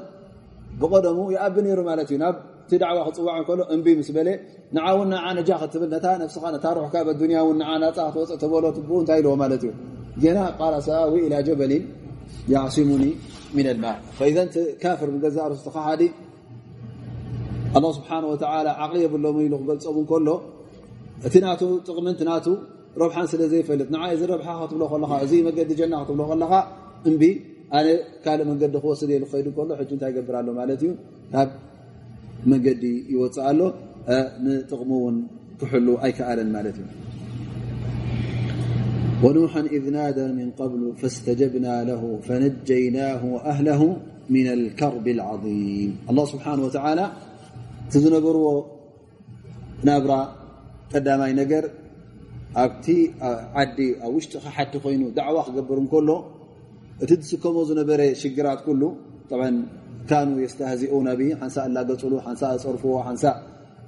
ብቀደሙ ይኣቢ ነይሩ ማለት እዩ ናብቲ ዳዕዋ ክፅዋዕ ከሎ እምቢ ምስ በለ ንዓ ውን ንዓ ነጃ ክትብል ነታ ነፍስኻ ነታ ሩሕካ በዱንያ ውን ንዓ ናፃ ክትወፅእ ተበሎ ትብኡ እንታይ ኢልዎ ማለት እዩ ጌና ቃል ሰኣዊ ኢላ ጀበሊን يعصمني من الماء. فإذا أنت كافر من قزار استخاد الله سبحانه وتعالى عقلي بلم ل بل م كله. ت ن قم ن ربح سل زيفلط نع ز ربح تبل ل ዚ مقዲ جن تبل ل እب ኣነ ካልእ መንገዲ ክወስድ የ ከይዱ ከሎ ሕ እንታይ ይገብር ኣሎ ማለት እዩ ናብ መንገዲ ይወፅእ ኣሎ ንጥቕሙ እውን ክሕሉ ኣይከኣለን ማለት እዩ ونوحا إذ نادى من قبل فاستجبنا له فنجيناه وأهله من الكرب العظيم الله سبحانه وتعالى ዝነበርዎ ናብራ ቀዳማይ ነገር ኣብቲ ዓዲ ኣብ ውሽጢ ሓቲ ኮይኑ ዳዕዋ ክገብር እንከሎ እቲ ዝስከሞ ዝነበረ ሽግራት ኩሉ ካኑ የስተህዚኡና ብ ሓንሳ እላገፅሉ ሓንሳ ኣፀርፍዎ ሓንሳ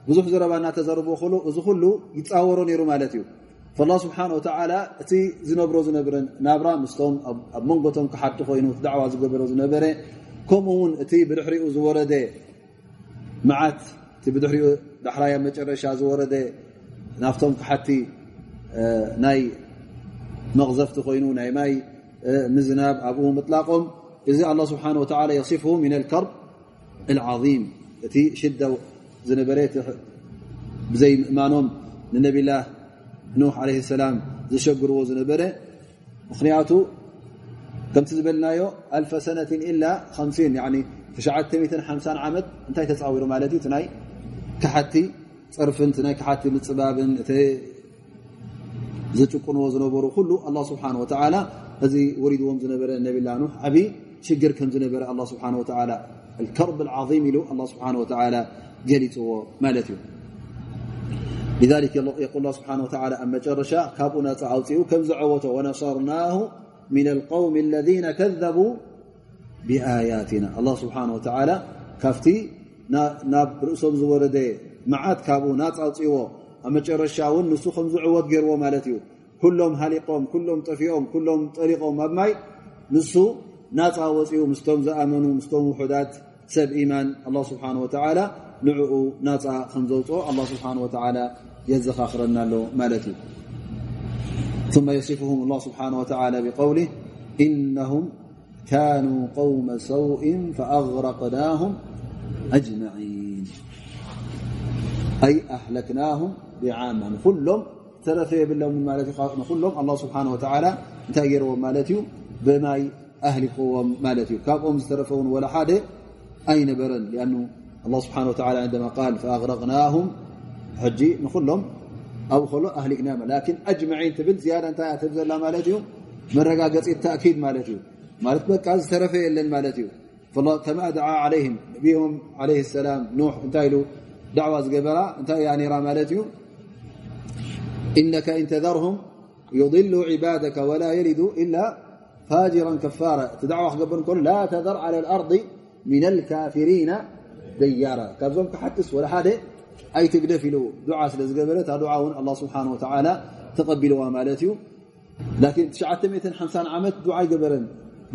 ብዙሕ ዘረባ እናተዘርብዎ ከሎ እዚ ኩሉ ይፃወሮ ነይሩ ማለት እዩ فالله ስብሓه እቲ ዝነብሮ ዝነበረ ናብራ ምስቶም ኣብ መንጎቶም ክሓቲ ኮይኑ ዳዕዋ ዝገበሮ ዝነበረ ከምኡውን እቲ ብድሕሪኡ ዝወረደ መዓት እቲ ብድሕሪኡ ዳሕራያ መጨረሻ ዝወረደ ናብቶም ክሓቲ ናይ መቕዘፍቲ ኮይኑ ናይ ማይ ምዝናብ ኣብኡ ምጥላቆም እዚ ኣه ስብሓه የصፍሁ ምን ከርብ الዓظም እቲ ሽዳ ዝነበረ ብዘይ ምእማኖም ንነብላህ ኑህ ዓለ ሰላም ዝሸግርዎ ዝነበረ ምክንያቱ ከምቲ ዝበልናዮ ኣልፈ ሰነት ኢላ 950 ዓመት እንታይ ተፃዊሩ ማለት እዩ ናይ ካሓቲ ፅርፍን ናይ ካሓቲ ምፅባብን እቲ ዝጭቁንዎ ዝነበሩ ኩሉ ኣላ ስብሓን ወተዓላ እዚ ወሪድዎም ዝነበረ ነብላ ኑ ዓብይ ሽግር ከም ዝነበረ ኣላ ስብሓን ወተዓላ ከርብ ዓظም ኢሉ ኣላ ስብሓን ወተዓላ ገሊፅዎ ማለት እዩ لذلك يقول الله سبحانه وتعالى مجرش كبኡ ኣውፅኡ كم زعወቶ ونصرناه من القوم الذين كذبوا بآياتنا الله سبحانه وتعالى ካፍቲ ናብ ርእሶም ዝወረደ መዓት ካብኡ ናፃውፅዎ ኣብ መጨረሻ እውን ንሱ ከምዝዕወት ገይርዎ ማለት እዩ ኩሎም ሃሊቆም ኩሎም ጠፊኦም ኩሎም ጠሪቆም ኣብ ማይ ንሱ ናፃወፅኡ ምስቶም ዝኣመኑ ምስቶም ውሑዳት ሰብ ኢማን ኣه ስብሓ ወላ ንዕኡ ናፃ ከም ዘውፅኦ ስብሓ يزخرنا له مالتي ثم يصفهم الله سبحانه وتعالى بقوله إنهم كانوا قوم سوء فأغرقناهم أجمعين. أي أهلكناهم بعاما. نلم ترفيبلمنلم الله سبحانه وتعالى نتيرم مالتي بماي أهلقوم مالتي كبم زترفون ولا حد أي نبرن لأنه الله سبحانه وتعالى عندما قال فأغرقناهم حجي نقول لهم أو خلو أهل إنامة لكن أجمعين تبل زيادة أنت تبذل لا مالتي من رقاقة إيه التأكيد مالتي مالت بك عز ترفي إلا مالتي فالله تما دعا عليهم. نبيهم عليه السلام نوح أنت له دعوة زقبرة أنت يعني را مالتي إنك إن تذرهم يضل عبادك ولا يلدوا إلا فاجرا كفارا. تدعوا أخبرن كل لا تذر على الأرض من الكافرين ديارا. كذبك حتس ولا حد ኣይትግደፍ ኢሉ ዱዓ ስለ ዝገበረት ታ ድዓ እውን ኣ ስብሓን ወተላ ተቐቢልዋ ማለት እዩ ላን 950 ዓመት ዱዓ ይገበረን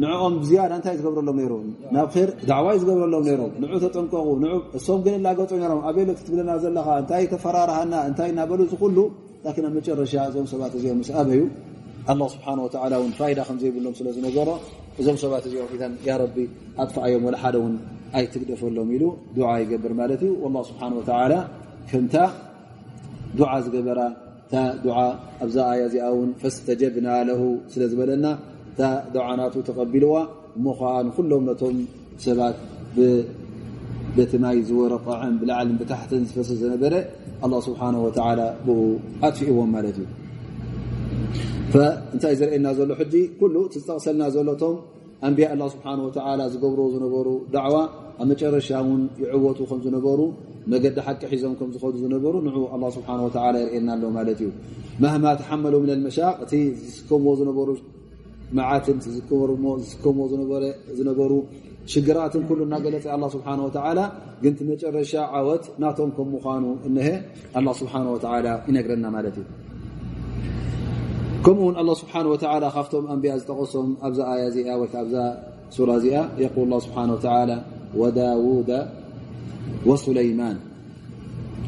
ንዕኦም ብዝያዳ እንታይ ዝገብረሎም ነይሩ ናብ ር ዳዕዋ ዝገብረሎም ነይሮም ንዑ ተጠንቀቑ ን እሶም ግን ላገፁ ነይሮም ኣበሎ ክትብለና ዘለካ እንታይ ተፈራርሃና እንታይ እናበሉ ዝኩሉ ላን ኣብ መጨረሻ እዞም ሰባት እዚኦም ምስ ኣበዩ ኣላ ስብሓን ወተላ እውን ፋይዳ ከምዘይብሎም ስለ ዝነገሮ እዞም ሰባት እዚኦም ኢ ያ ረቢ ኣጥፋኣዮም ወላ ሓደ እውን ኣይትግደፈሎም ኢሉ ድዓ ይገብር ማለት እዩ ላ ስብሓን ወተላ ከምታ ዱዓ ዝገበራ እታ ድዓ ኣብዛ ኣያ እዚኣ እውን ፈስተጀብና ለሁ ስለ ዝበለና እታ ድዓ ናቱ ተቐቢልዋ እሞ ከዓ ንኩሎም ነቶም ሰባት በቲ ማይ ዝወረቐዐን ብላዕልን ብታሕትን ዝፈስስ ዝነበረ ኣላ ስብሓን ወተላ ብኡ ኣጥፍእዎም ማለት እዩ እንታይ ዘርእየና ዘሎ ሕጂ ኩሉ ዝጠቕሰልና ዘሎቶም ኣንብያ ስብሓ ዝገብሮ ዝነበሩ ዳዕዋ ኣብ መጨረሻ ውን ይዕወቱ ከም ዝነበሩ መገዲ ሓቂ ሒዞም ከም ዝኸዱ ዝነበሩ ን ስብሓ የርእየና ኣሎ ማለት እዩ መህማ ተሓመሉ ምን መሻቅ እቲ ዝስከምዎ ዝነበሩ መዓትን ዝስከምዎ ዝነበሩ ሽግራትን ኩሉ እናገለፀ ኣ ስብሓ ወላ ግን መጨረሻ ዓወት ናቶም ከም ምኳኑ እሀ ኣ ስብሓ ወላ ይነግረና ማለት እዩ كمون الله سبحانه وتعالى خفتم أنبياء تقصم أبز آية ز وأبز سورة ز يقول الله سبحانه وتعالى وداود وسليمان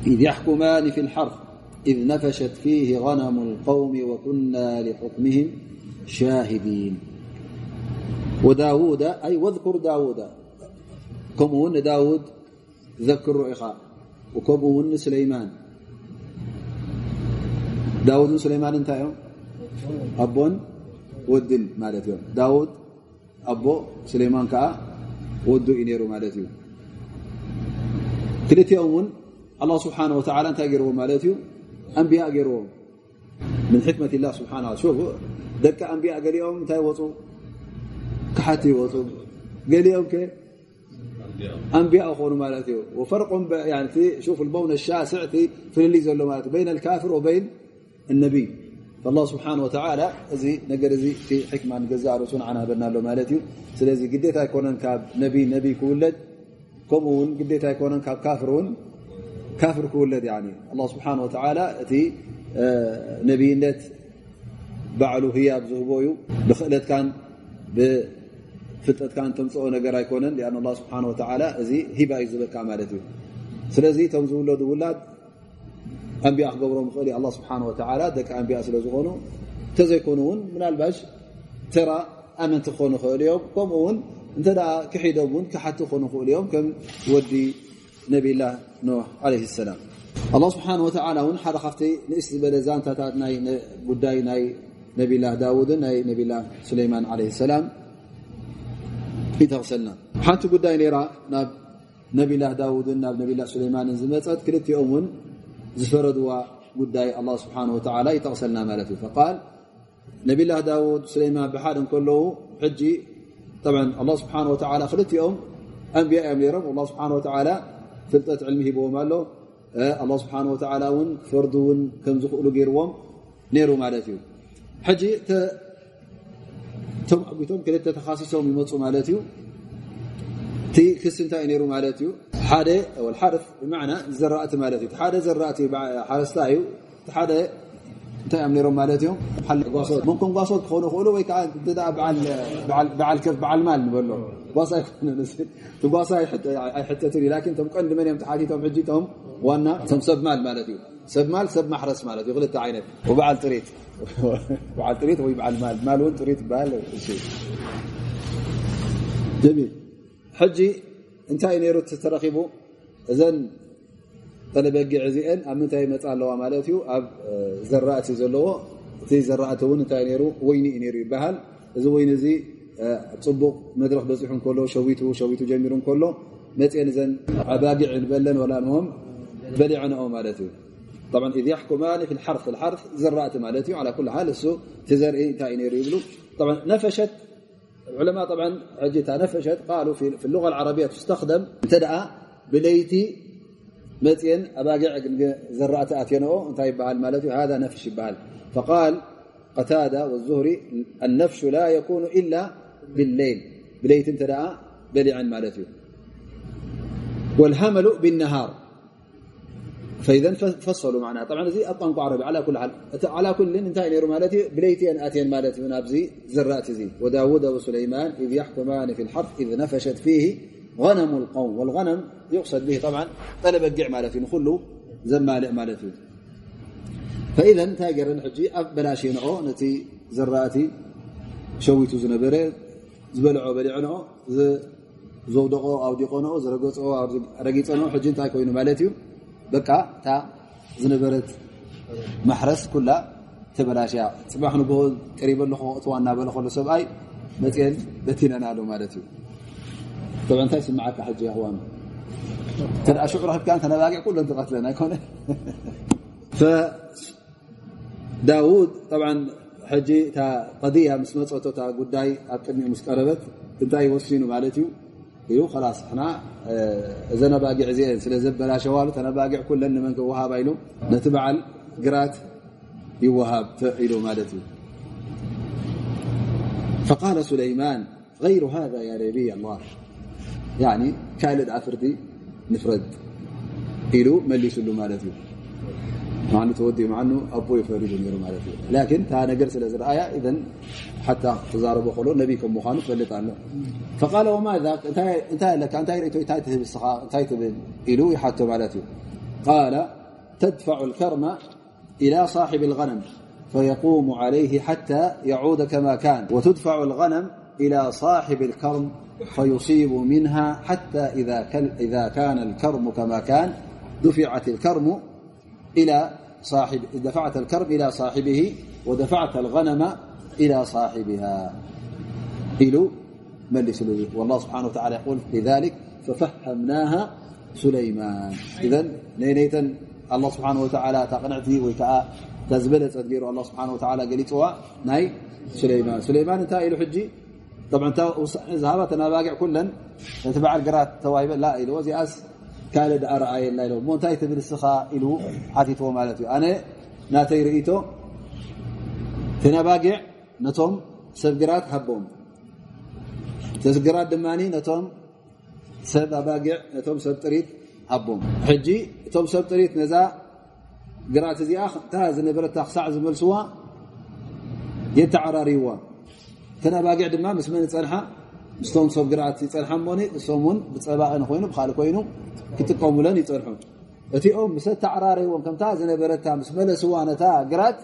إذ يحكمان في الحرف إذ نفشت فيه غنم القوم وكنا لحكمهم شاهدين وداود أي واذكر داود كمኡ ውን ንዳውድ ዘክሮ ኢኻ ከምኡ ውን ንስለይማን ዳውድን ስለይማን እንታይ እዮም? ኣቦን ወድን ማለት እዮም ዳውድ ኣቦ ስለይማን ከዓ ወዱ እዩ ነይሩ ማለት እዩ ክልትኦም ውን ኣላ ስብሓን ወላ እንታይ ገይርዎም ማለት እዩ ኣንብያ ገይርዎም ምን ሕክመት ላ ስብሓ ደቂ ኣንብያ ገሊኦም እንታይ ወፁ ክሓቲ ይወፁ ገሊኦም ኣንብያ ክኾኑ ማለት እዩ ፈርቁ በውን ሻስዕ ፍልል ዘሎ ት በይን ልካፍር ወበይን ነቢይ ስብሓ ወላ እዚ ነገር ዚ ሕክማ ገዛእ ርእሱ ንዓናሃበና ኣሎ ማለት እዩ ስለዚ ግዴታ ኣይኮነን ካብ ነቢ ነቢይ ክውለድ ከምኡውን ግዴታ ኣይኮነን ካብ ካፍር ውን ካፍር ክውለድ ስብሓ ወላ እቲ ነብይነት ባዕሉ ህያብ ዝህቦ እዩ ብክእለትካን ብፍልጠትካን ተምፅኦ ነገር ኣይኮነን ስብሓ እዚ ሂባ እዩ ዝበካ ማለት እዩ ስለዚ ቶም ዝውለዱ ውላድ ኣንቢያ ክገብሮም ክእል ዩ ስብሓ ደቂ ኣንቢያ ስለ ዝኾኑ እንተዘይኮኑ ውን ምናልባሽ ተራ ኣመንቲ ክኾኑ ክእል እዮም ከምኡውን እንተ ክሒዶም ውን ክሓቲ ክኾኑ ክእል እዮም ከም ወዲ ነብላ ኖ ለ ሰላም ስብሓ ን ሓደ ካብቲ ንእስ ዝበለ ዛንታታት ጉዳይ ናይ ነብላ ዳውድን ናይ ነብላ ሱለይማን ለ ሰላም ይተኽሰልና ሓንቲ ጉዳይ ራ ናብ ነብላ ዳውድን ናብ ነብላ ሱለይማንን ዝመፀት ክልቲኦም ውን ዝፈረድዋ ጉዳይ ስብሓ ይተቕሰልና ማለት እዩ ል ነብላ ዳውድ ሱለይማን ብሓደ ከለዉ ሕጂ ስብሓ ክልቲኦም ኣንብያ እዮም ሮም ስብሓ ፍልጠት ዕልሚ ሂብዎም ኣሎ ስብሓ ን ፈርዱ ውን ከም ዝኽእሉ ገይርዎም ነይሩ ማለት እዩ ሕጂ ቶም ዓቶም ክልተ ተኻሲሶም ይመፁ ማለት እዩ እቲ ክስ እንታይ እዩ ነሩ ማለት እዩ ሓደ ሓርፍ ብማዕና ዘራእቲ ማለት እዩ ሓደ ዘራእቲ ሓረስታ እዩ ሓደ እንታይ እዮም ሮም ማለት እዮም መንኮም ጓሶት ክኾኑ ክእሉ ወይከዓ በዓል ማል ንበሎ ጓሳ ይኮነ ጓሳ ኣይሕተትን እዩ ን ቶም ቀንዲ መን እዮም ተሓቲቶም ሕጂቶም ዋና ቶም ሰብማል ማለት እዩ ሰብማል ሰብ ማሕረስ ማለት እዩ ክልተ ዓይነት በዓል ጥሪት በዓል ጥሪት ወይ በዓል ማል ማል እውን ጥሪት ይበሃል ጀሚል ሕጂ እንታይ ነይሩ ተረኺቡ እዘን ጠለበጊዕ እዚአን ኣብ ምንታይ መፅ ኣለዋ ማለት እዩ ኣብ ዘራእቲ ዘለዎ እቲ ዘራእቲ እውን እንታይ ነይሩ ወይኒ እዩ ነይሩ ይበሃል እዚ ወይኒ እዚ ፅቡቕ መድረክ በፂሑ እከሎ ሸዊቱ ሸዊቱ ጀሚሩ እከሎ መፅአን እዘን ኣባጊዕ ንበለን ወላ ንሆም በሊዐንኦ ማለት እዩ طبعا إذ يحكمان في الحرث الحرث زرأت مالتي على كل حال السوء تزرئ تأنير يبلو طبعا نفشت العلماء طبعا حجتها نفشت قالوا في اللغة العربية تستخدم ابتدأ بليتي متين أباقع زرعت آتينو انت يبال مالتي هذا نفش يبال فقال قتادة والزهري النفش لا يكون إلا بالليل. بليت ابتدا بلي عن مالتي. والهمل بالنهار. فإذا فصلوا معناها طبعا زي الطنق عربي. على كل حال على كل انتهى إلى رمالتي. بليتي أن اتي مالتي من ابزي زرات زي. وداوود وسليمان إذ يحكمان في الحرف إذ نفشت فيه غنم القوم. والغنم يقصد به طبعا طلب الجع مالتي نخلو زمالئ مالتي. فإذا تاجر حجي بلاشي نعو نتي زراتي. شويت زنبري زبلعو بلعنو زودقو أو ديقونو زرقوتو أو رقيتونو حجي انتهى كوينو مالتي. በቃ እታ ዝነበረት ማሕረስ ኩላ ተበላሽያ ፅባሕ ንግሆ ቀሪበ ኣለኹ እትዋ እናበለ ከሎ ሰብኣይ መፅአን በቲነና ዶ ማለት እዩ እንታይ ስምዓካ ሕጂ ኣኽዋኑ ተኣ ሽዑ ረክብካ ተነባጊዕ ኩለን ትቀትለን ኣይኮነ ዳውድ ሕጂ እታ ቀድያ ምስ መፀቶታ ጉዳይ ኣብ ቅድሚኡ ምስ ቀረበት እንታይ ይወሲኑ ማለት እዩ እዩ ላስ ሕና እዘ ነባጊዕ እዚአ ስለ ዘበላሸዋሉ ተነባጊዕ ኩለን ንመን ክወሃባ ኢሉ ነቲ በዓል ግራት ይወሃብ ኢሉ ማለት እዩ فقال سليمان غير هذا يا نبي الله يعني كالد عفرت نفرد ኢሉ ملسل ማለት ን ተወዲኡ ዓ ኣቦ ፈሪዱ ማለት እዩ ላን ታ ነገር ስለ ዝረኣያ ሓታ ክዛረቦ ከሎ ነቢ ከም ምኳኑ ትፈልጥ ኣሎ ፈቃለ ወማ እንታይ ኣለካ እንታይ ርእቶ እንታይ ትህብ ስኻ እንታይ ትብል ኢሉ ይሓቶ ማለት እዩ ቃለ ተድፋዕ ልከርማ إلى صاحب الغنم فيقوم عليه حتى يعود كما كان وتدفع الغنم إلى صاحب الكرم فيصيب منها حتى إذا كان الكرم كما كان دفعت الكرم إلى صاحب دفعت الكرب إلى صاحبه ودفعت الغنم إلى صاحبها. إلو من لسليم والله سبحانه وتعالى يقول لذلك ففهمناها سليمان. إذا نينيت الله سبحانه وتعالى تقنعت ويكع تزبلت تدير الله سبحانه وتعالى قلتوا ني سليمان. سليمان نت إلو حجي؟ طبعا انت أنا ذهبت نباقع كلا تبع القرات توائب لا إلو زي أس ካልእ ድኣ ረኣየና ኢሎ ሞ እንታይ ትብል ስኻ ኢሉ ሓቲትዎ ማለት እዩ ኣነ ናተይ ርእቶ ቲነባጊዕ ነቶም ሰብ ግራት ሃቦም ተስግራት ድማ ነቶም ሰብ ኣባጊዕ ነቶም ሰብ ጥሪት ሃቦም ሕጂ እቶም ሰብ ጥሪት ነዛ ግራት እዚኣ እታ ዝነበረታ ክሳዕ ዝመልስዋ የተዓራርይዋ እተን ድማ ምስ መን ፀንሓ ምስቶም ሰብ ግራት ይፀንሓ ሞኒ እሶም ውን ብፀባቕን ኮይኑ ብካል ኮይኑ ክጥቀሙለን ይፀንሑ እቲኦም ምስ ተዓራርይዎም ከምታ ዝነበረታ ምስ መለስዋ ነታ ግራት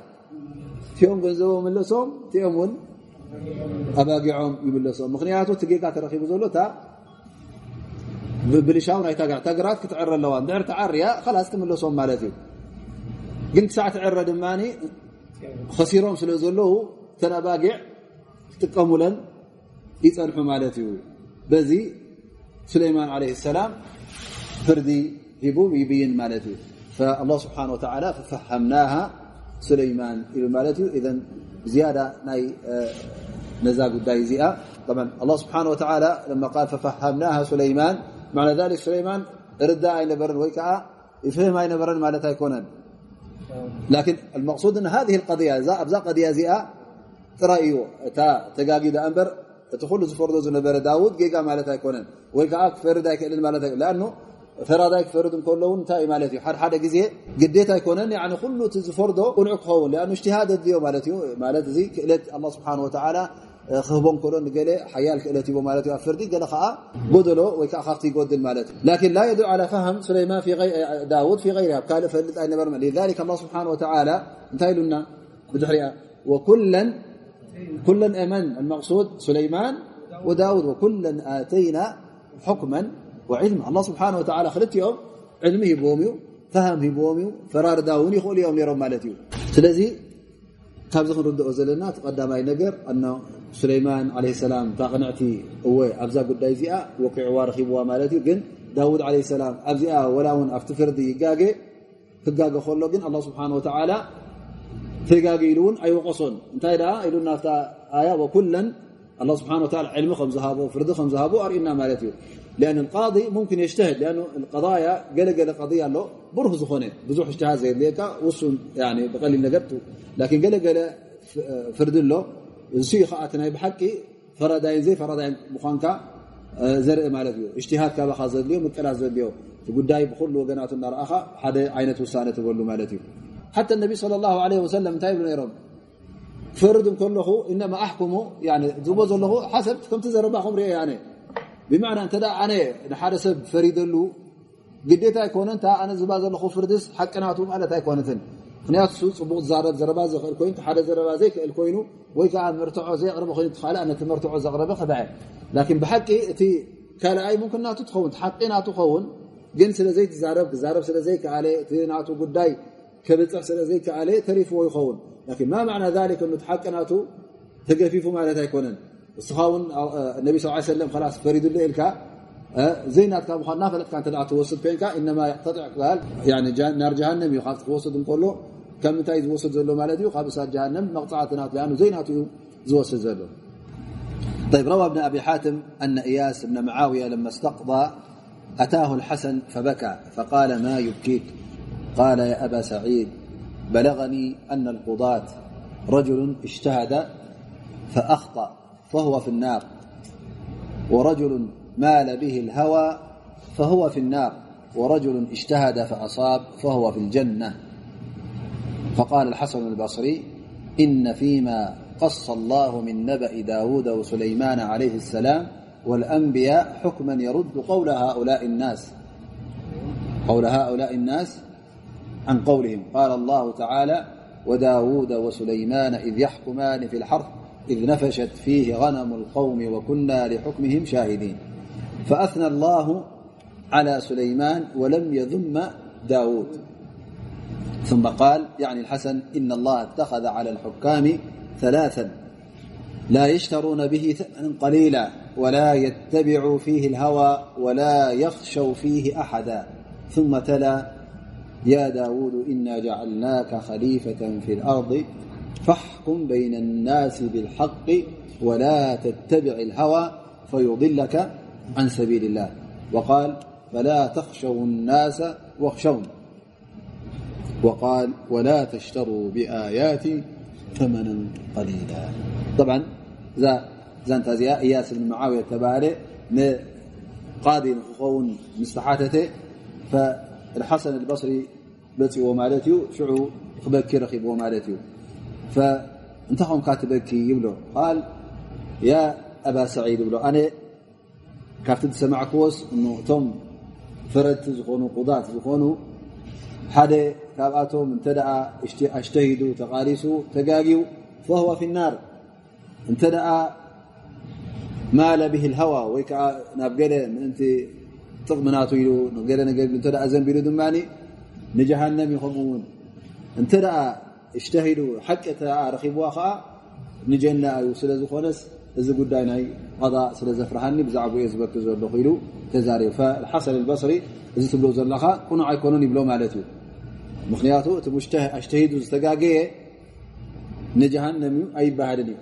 እቲኦም ገንዘቦ መለሶም እቲኦም ውን ኣባጊዖም ይምለሶም ምክንያቱ ቲ ጌጋ ተረኪቡ ዘሎ ብልሻው ናይታግራት ክትዕረ ኣለዋ ድዕር ተዓርያ ላስ ክምለሶም ማለት እዩ ግን ክሳዕ ትዕረ ድማ ከሲሮም ስለ ዘለዉ ተን ኣባጊዕ ክጥቀሙለን ይፀንሑ ማለት እዩ። በዚ سليمان عليه السلام ፍርዲ ሂቡ ይብይን ማለት እዩ። فالله سبحنه وتعلى ففهمناها سليمان ሉ ማለት እዩ። إذ زيادة ናይ ነዛ ጉዳይ እዚኣ። الله سبحنه وتعلى لما قال ففهمناها سليمان معنى ذلك سليمان ርዳ ኣይነበረን ወይ ከዓ ይፍህም ኣይነበረን ማለት ኣይኮነን። لكن المقصود هذه القضية እዛ قضية እዚኣ ጥራይ እዩ እታ ተጋጊዳ እምበር እቲ ኩሉ ዝፈርዶ ዝነበረ ዳውድ ጌጋ ማለት ኣይኮነን ወይ ከዓ ክፈርድ ኣይክእልን ማለት ፈራዳይ ክፈርድ ከሎውን እንታይ ማለት እዩ ሓደ ሓደ ግዜ ግዴት ኣይኮነን ኩሉ እቲ ዝፈርዶ ቁኑዕ ክኸውን እጅትሃድ ኣድዮ ማለት እዩ ማለት እዚ ክእለት ስብሓ ክህቦም ከሎ ንገለ ሓያል ክእለት ሂቦ ማለት ዩ ኣብ ፍርዲ ገለ ከዓ ጎደሎ ወይ ከዓ ካብቲ ይጎድል ማለት እዩ ላኪን ላ የድዑ ላ ፈሃም ሱለይማን ዳውድ ፊ ይር ካልእ ፈልጥ ኣይነበረ ه ስብሓ ወላ እንታይ ኢሉና ብድሕሪያ كلا أمن. المقصود سليمان وداود وكلا آتينا حكما وعلما. الله سبحانه وتعالى خلتيهم علم هبهم ዩ فهم هبዎም ዩ فራርዳ ውን ይኽእሉ እዮም ነሮም ማለት እዩ ስለዚ ካብዚ ክንርድኦ ዘለና ተቀዳማይ ነገር سليمان عليه سلام قنعت أبز قدي وقعو رخبو مالت ن داود عليه السلام أبز ولا ون أفت فرد يقاج كقاج خل ن الله سبحانه وتعالى ተጋጊሉ እውን ኣይወቐሶን እንታይ ደኣ ኢሉ ናብታ ኣያ ወኩላ الله سبحانه وتعالى علم مهبه فرض مهبه أرئنا مالت لأن القاضي ممكن يجتهد لأن القضايا قلقل قضية له بره ዝኾن بዙح اجتهاد ዘيድليካ وሱ بقሊل ነገር لكن قلقل فرዲ ሎ ንسኡ ከዓ ቲ ናይ بحቂ ፈረዳይን ዘይፈረዳይን ምዃንካ ዘርኢ ማለት እዩ اجتሃድካ ባኻ ዘድልዮ ምቀላት ዘድልዮ ቲ ጉዳይ ብኩሉ ወገናቱ እናረኣኻ ሓደ ዓይነት ውሳነ ትበሉ ማለት እዩ حتى النبي صلى الله عليه وسلم انتهي من ايرب فرد كله إنما أحكم يعني زبوز له حسب كم تزربخم ري إيه يعني. بمعنى أنت دا أنا نحار سب فريد له. قديت يكون أنت أنا زباز له فردس حقنا تو على تا يكون تن فنيات سو صبوق زارد زربا زخر كوين حدا زربا زي الكوينو وي كان مرتعو زي قرب كوين تخال أنا تمرتعو زغربا خبع لكن بحقي تي كان أي ممكن ناتو تخون حقنا تخون جنس لزيت زارب زارب سلازيك عليه تي ناتو قداي. ከብፅሕ ስለዘይከኣለ ተሪፍዎ ይኸውን ላን ማ ማዕና ሊክ ቲ ሓቂ ናቱ ተገፊፉ ማለት ኣይኮነን እስኻ ውን ነቢ ስ ሰለም ላስ ፈሪዱሉ ኢልካ ዘይናትካ ምኳን ናፈለጥካ ትወስድ ኮይንካ እነማ ተጥዕ ክበሃል ናር ጃሃንም እዩ ካብቲ ክወስድ እንከሎ كم نتي زوسد له مالت ب سات جهنم مقطعتنات لأنه زينات زوسد له طيب روى ابن أبي حاتم أن إياس بن معاوية لما استقضى أتاه الحسن فبكى فقال ما يبكيك قال يا أبا سعيد بلغني أن القضاة رجل اجتهد فأخطأ فهو في النار ورجل مال به الهوى فهو في النار ورجل اجتهد فأصاب فهو في الجنة. فقال الحسن البصري إن فيما قص الله من نبأ داود وسليمان عليه السلام والأنبياء حكما يرد قول هؤلاء الناس عن قولهم. قال الله تعالى وداود وسليمان إذ يحكمان في الحرف إذ نفشت فيه غنم القوم وكنا لحكمهم شاهدين. فأثنى الله على سليمان ولم يذم داود. ثم قال يعني الحسن إن الله اتخذ على الحكام ثلاثا لا يشترون به ثمنا قليلا ولا يتبعوا فيه الهوى ولا يخشوا فيه أحدا. ثم تلا يا داود إنا جعلناك خليفة في الأرض فاحكم بين الناس بالحق ولا تتبع الهوى فيضلك عن سبيل الله. وقال فلا تخشوا الناس واخشون. وقال ولا تشتروا بآيات ثمنا قليلا. طبعا ي إياس بن معاوية تبال قاضي نخون مستحاتت فالحسن البصري በፂዎ ማለት እዩ ሽዑ ክበኪ ረኪብዎ ማለት እዩ እንታይ ኮንካ ትበኪ ይብሎ ል ያ ኣባ ሰዒድ ይብሎ ኣነ ካብቲ ዝሰማዕ ክዎስ እቶም ፈረድቲ ዝኾኑ ቁዳት ዝኾኑ ሓደ ካብኣቶም እንተ ደኣ ኣሽተሂዱ ተቃሊሱ ተጋጊው ፈህዋ ፊ ናር እንተ ደኣ ማለ ብሂ ልሃዋ ወይ ከዓ ናብ ገለ ምእንቲ ጥቕምናቱ ኢሉ ገለ ነገር እተ ዘንቢሉ ድማ ንጀሃንም ይኸምኡ ውን እንተ ደኣ እሽተሂሉ ሓቂ እተ ረኺብዋ ከዓ ንጀና እዩ ስለ እዚ ጉዳይ ናይ ቀض ስለ ዘፍርሃኒ ብዛዕባ እየ ዝበክ ዘለኹ ኢሉ ተዛሪቡ ሓሰን الበصሪ እዚ ትብሎ ዘለካ ቁኑዕ ኣይኮኑን ይብሎ ማለት እዩ ምክንያቱ እቲ ኣሽተሂዱ ዝተጋገየ ንጀሃንም እዩ ኣይበሃልን እዩ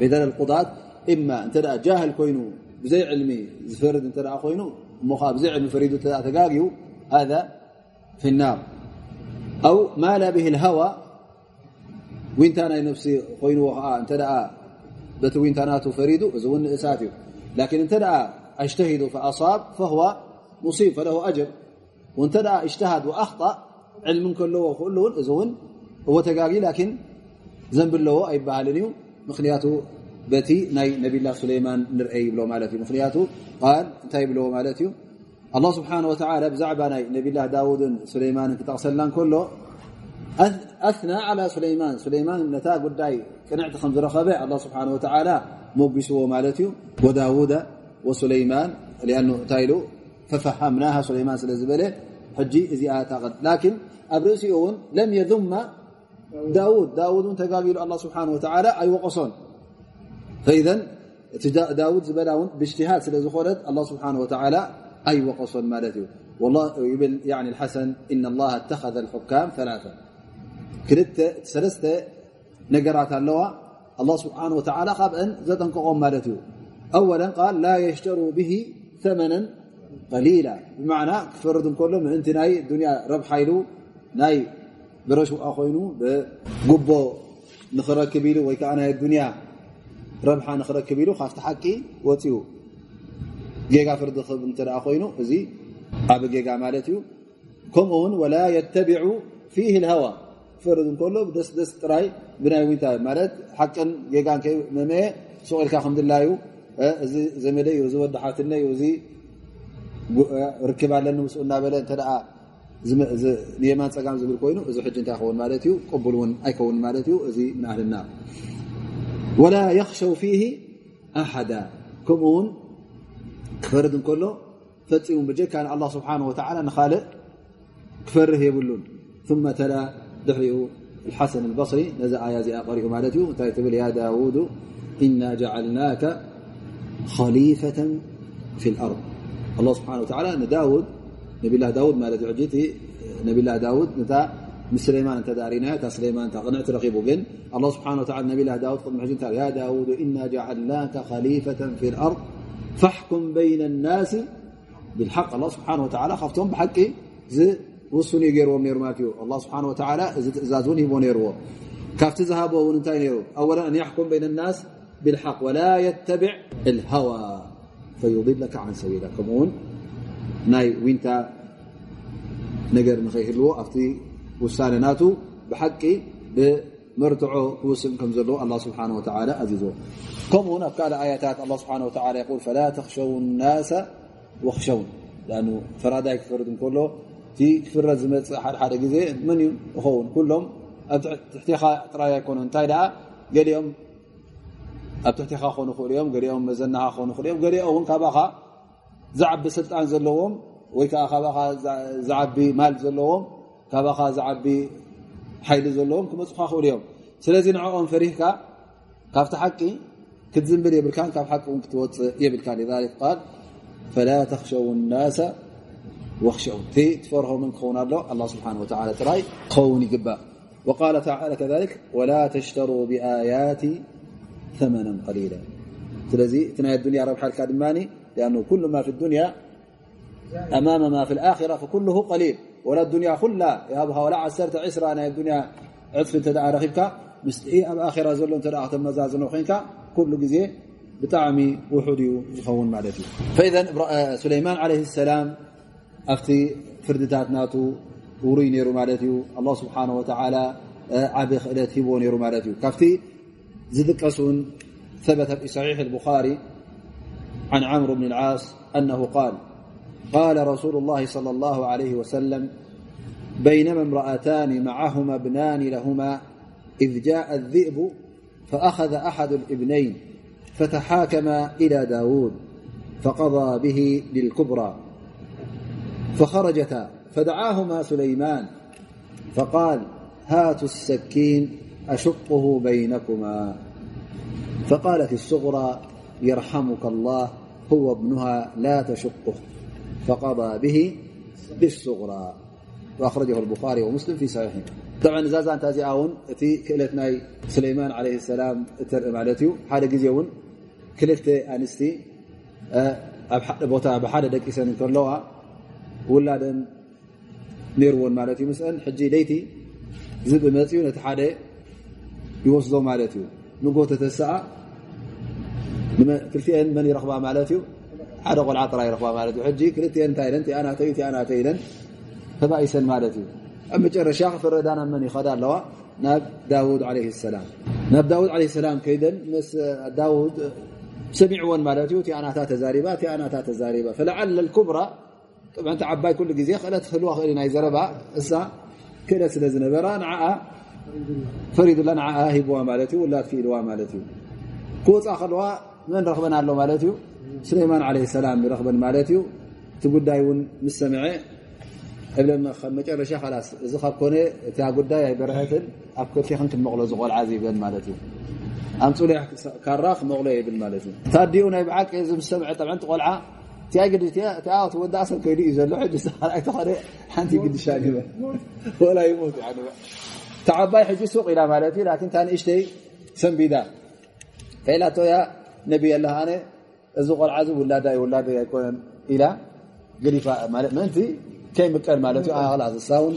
ፌደ ቁጣት እማ እንተ ጃህል ኮይኑ ብዘይ ዕልሚ ዝፈርድ እተ ኮይኑ እሞ ብዘይ ዕልሚ ፈሪዱ ተጋግዩ في النار. أو مال به الهوى. ونتن نفس ين ت بت ونتن فريد ون نست لكن نت اجتهد فأصاب فهو مصيب فله أجر. ونت اجتهد وأخطأ. علم كل ل ن ون هو تقاق لكن ذنب ألو أيبهلن ي مخنيت بت ني نبي الله سليمان نر يبل مالت ي مخنيت قال نت يبل مالت ي الله سبحانه وتعالى بزعب نبي الله داود سليمان تقسل كله. أثنى على سليمان. سليمان نت قدي قنعت م زرخب الله سبحانه وتعالى مبسو ملت ي وداود وسليمان لأنه تايلو ففهمناها سليمان سل زبل حج ز لكن ኣብ ርእሲኡ እውን ለም የذመ ዳውድ ዳውድ ን ተጋቢሉ ኣ ስብሓን ወተላ ኣይወቀሶን ፈኢዘን እቲ ዳውድ ዝበላ እውን ብእጅትሃድ ስለ ዝኾነት أي وقص مالته. والله يبل يعني الحسن إن الله اتخذ الحكام ثلاثة. كلت سلست نقرات اللواء الله سبحانه وتعالى خاب أن زدن قوم مالته. أولا قال لا يشتروا به ثمنا قليلا. بمعنى فرد كلهم أنت ناي الدنيا رب حيلو ناي برشو أخوينو بقبو نخرك كبيلو ويكأنا الدنيا ربحا نخرك كبيلو خافت حقي وتيو. ጌጋ ፍርዲ ክብ እተ ኮይኑ እዚ ኣብ ጌጋ ማለት እዩ ከምኡ ውን ወላ የተቢዑ ፊህ ሃዋ ፍርድ እከሎ ደስደስ ጥራይ ብናይ ውንታ ማለት ሓቅን ጌጋን መመየ ስቁኢልካ ከምድላዩ እዚ ዘመደ ዩ ዚ ወዲሓትነ ዩ ዚ ርክብ ኣለኒ ውስኡ እናበለ እተ ንየማን ፀጋም ዝብል ኮይኑ እዚ ሕጂ እንታይ ይኸውን ማለት እዩ ቅቡል ውን ኣይከውን ማለት እዩ እዚ ንኣህልና ወላ የኽሸው ፊህ ኣሓዳ ከምኡውን ክፈርድ እከሎ ፈፂሙ ብጀካ ንኣላ ስብሓን ስብሓه ንካልእ ክፈርህ የብሉን ثመ ተላ ድሕሪኡ ሓሰን الበصሪ ነዚ ኣያ እዚኣ ቀሪኡ ማለት እዩ እንታይ ትብል ያ ዳውድ እና ጀዓልናከ خሊፈة ፊ الኣርض ስብሓን ስብሓه ንዳውድ ነብላ ዳውድ ማለት እዩ ቲ ነብላ ዳውድ ነታ ምስ ስለይማን እተዳሪናዮ እታ ስለይማን እታ ቅንዕ ትረኺቡ ግን ኣላ ስብሓን ወላ ነብላ ዳውድ ቅድሚ ሕጂ ያ ዳውድ እና ጀዓልናከ خሊፈة ፊ الኣርض فاحكم بين الناس بالحق. الله سبحانه وتعالى خفتم بحق إيه؟ وسن يجرو نير الله سبحانه وتعالى تزازون يبو نيرو كافت ذهبوا ونتا اولا أن يحكم بين الناس بالحق ولا يتبع الهوى فيضلك عن سبيلك. كمون ناي وينتا نجر مخيلو افتي وسانناتو بحقي መርትዖ ክውስን ከም ዘለዎ ኣه ስብሓ ኣዚዞ ከምኡ ኣብ ካልእ ኣያታት ስብሓ ይል ፈላ ተክሸው ናሳ ወክሸውን ፈራዳይ ክፈርድ እንከሎ እቲ ክፍረት ዝመፅእ ሓደሓደ ግዜ መን እዩ ይኸውን ኩሎም ኣብ ትሕቲኻ ጥራይ ኣይኮኑ እንታይ ደኣ ገሊኦም ኣብ ትሕቲኻ ክኾኑ ይኽእሉ እዮም ገሊኦም መዘናኻ ክኾኑ ይኽእሉ እዮም ገሊኦ እውን ካባኻ ዝዓቢ ስልጣን ዘለዎም ወይ ከዓ ካብኻ ዝዓቢ ማል ዘለዎም ካብኻ ዝዓቢ ሓይሊ ዘለዎም ክመፅካ ክእሉ እዮም ስለዚ ንዕኦም ፈሪህካ ካብቲ ሓቂ ክትዝንብል የብልካ ካብ ሓቂ እውን ክትወፅእ የብልካ ذ ል ፈላ ተክሸው ናሰ ወክሸው እቲ ትፈርሆምን ክኸውን ኣሎ ኣ ስብሓን ወላ ጥራይ ክኸውን ይግባእ وقال تعالى كذلك ولا تشتروا بآيات ثمنا قليلا ስለዚ እቲ ናይ ኣዱንያ لأنه كل ما في الدنيا أمام ما في الآخرة فكله قليل ولا الدنيا خلا. يا ابها ولا عسرت عسرا أنا الدنيا عطف تدع رخيبك. مس اي اب آخرة زل انت راح تمزازن وخينك كل جزيه بطعمي وحدي يخون معناته فإذا آه، سليمان عليه السلام أفتي فردتات ناتو وري نيرو معناته الله سبحانه وتعالى آه، عبي خلت هبو نيرو معناته كفتي زدقسون ثبت في صحيح البخاري عن عمرو بن العاص أنه قال قال رسول الله صلى الله عليه وسلم بينما امرأتان معهما ابنان لهما إذ جاء الذئب فأخذ أحد الابنين فتحاكما إلى داود فقضى به للكبرى فخرجتا فدعاهما سليمان فقال هاتوا السكين أشقه بينكما. فقالت الصغرى يرحمك الله هو ابنها لا تشقه. فقضى به بالصغرى. وأخرجه البخاري ومسلم في صحيحه. طبعا زاز أنت زي أون أتي كلت ناي سليمان عليه السلام تر مالتيو حاجة جزية ون كلت أنستي آه، ابو بوتا بحاجة دك إسان كرلوها ولا نيرون مالتي مثلا حجي ليتي زب مالتيو نتحدى يوصلوا مالتيو نقول تتساء كلتين من يرغبها مالتيو ሓደ ቆልዓ ጥራ ይረክባ ማለት እዩ ሕጂ ክልትአን እንታይ ኢለን ኣናተዩ ኣናተ ኢለን ተባኢሰን ማለት እዩ ኣብ መጨረሻ ክፍረዳና መን ይኸዳ ኣለዋ ናብ ዳውድ ለ ሰላም ናብ ዳውድ ለ ሰላም ከይደን ምስ ዳውድ ሰሚዕዎን ማለት እዩ ቲኣናታ ተዛሪባ ቲኣናታ ተዛሪባ ፈለዓለ ኩብራ ቲ ዓባይ ኩሉ ግዜ ክእለት ክህልዋ ክእል ናይ ዘረባ እሳ ክእለት ስለ ዝነበራ ንዓ ፈሪዱላ ንዓ ሂብዋ ማለት እዩ ውላድ ክኢልዋ ማለት እዩ ክወፃእ ከለዋ መን ረክበን ኣሎ ማለት እዩ ስሌማን ለ ሰላም ይረክበን ማለት እዩ እቲ ጉዳይ እውን ምስ ሰምዐ እብለ መጨረሻ ላስ እዚ ካብ ኮነ እቲ ጉዳይ ኣይበረሀትን ኣብ ክልቲክን ክመቕሎ ዝቆልዓ ዝይብን ማለት እዩ ኣምፁ ካራ ክመቕሎ የብል ማለት እዩ ታዲኡ ናይ ብዓቂ ዚ ምስ ሰምዐ ጠብዕንቲ ቆልዓ ወዳእ ሰብ ከይዱ እዩ ዘሎ ሓንቲ ግድሻ ወላ ይሞት ተዓባይ ሕጂ ሱቅ ኢላ ማለት እዩ ላን ታ ንእሽተይ ሰንቢዳ ከኢላቶያ ነብይ ኣላ ኣነ እዚ ቆልዓ ውላዳ ውላ ኣይኮነን ኢላ ገሊፋ ምእንቲ ከይምቀል ማለት እዩ እሳውን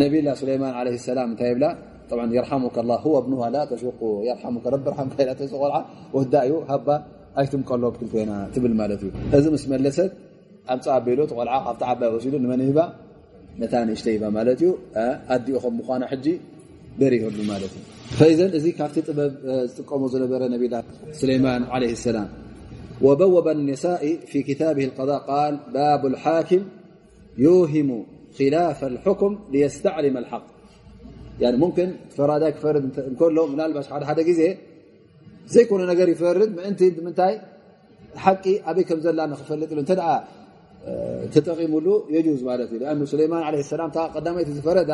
ነብላ ስለይማን ለ ሰላም እንታይ ይብላ የርሓሙከ ላ ብኑሃ ላ ተሽቁ ረቢ ርሓ ቆልዓ ወዳ እዩ ሃባ ኣይትምቀሎ ክልተና ትብል ማለት እዩ እዚ ምስ መለሰት ኣምፃ ኣቤሎ ቆልዓ ካብቲ ዓባይ ወሲዱ ንመን ሂባ ነታ ንእሽተ ሂባ ማለት እዩ ኣዲኡ ከም ምኳና ሕጂ በሪህሉ ማለት እዩ ፈዘን እዚ ካብቲ ጥበብ ዝጥቀሙ ዝነበረ ነቢላ ስለይማን ለ ሰላም وبوب النساء في كتابه القضاء قال باب الحاكم يوهم خلاف الحكم ليستعلم الحق يعني ممكن فرادك فرد كله منالبش حد ዜ ዘይኮነ ነገር ይፈርድ ምእንቲ ምንታይ ሓቂ ኣበይ ከም ዘላ ንክፈልጥ ሉ እተ ተጠቂሙሉ የጁዝ ማለት እዩ ኣ ስሌማን ለ ሰላም ቀዳመይቲ ዝፈረዳ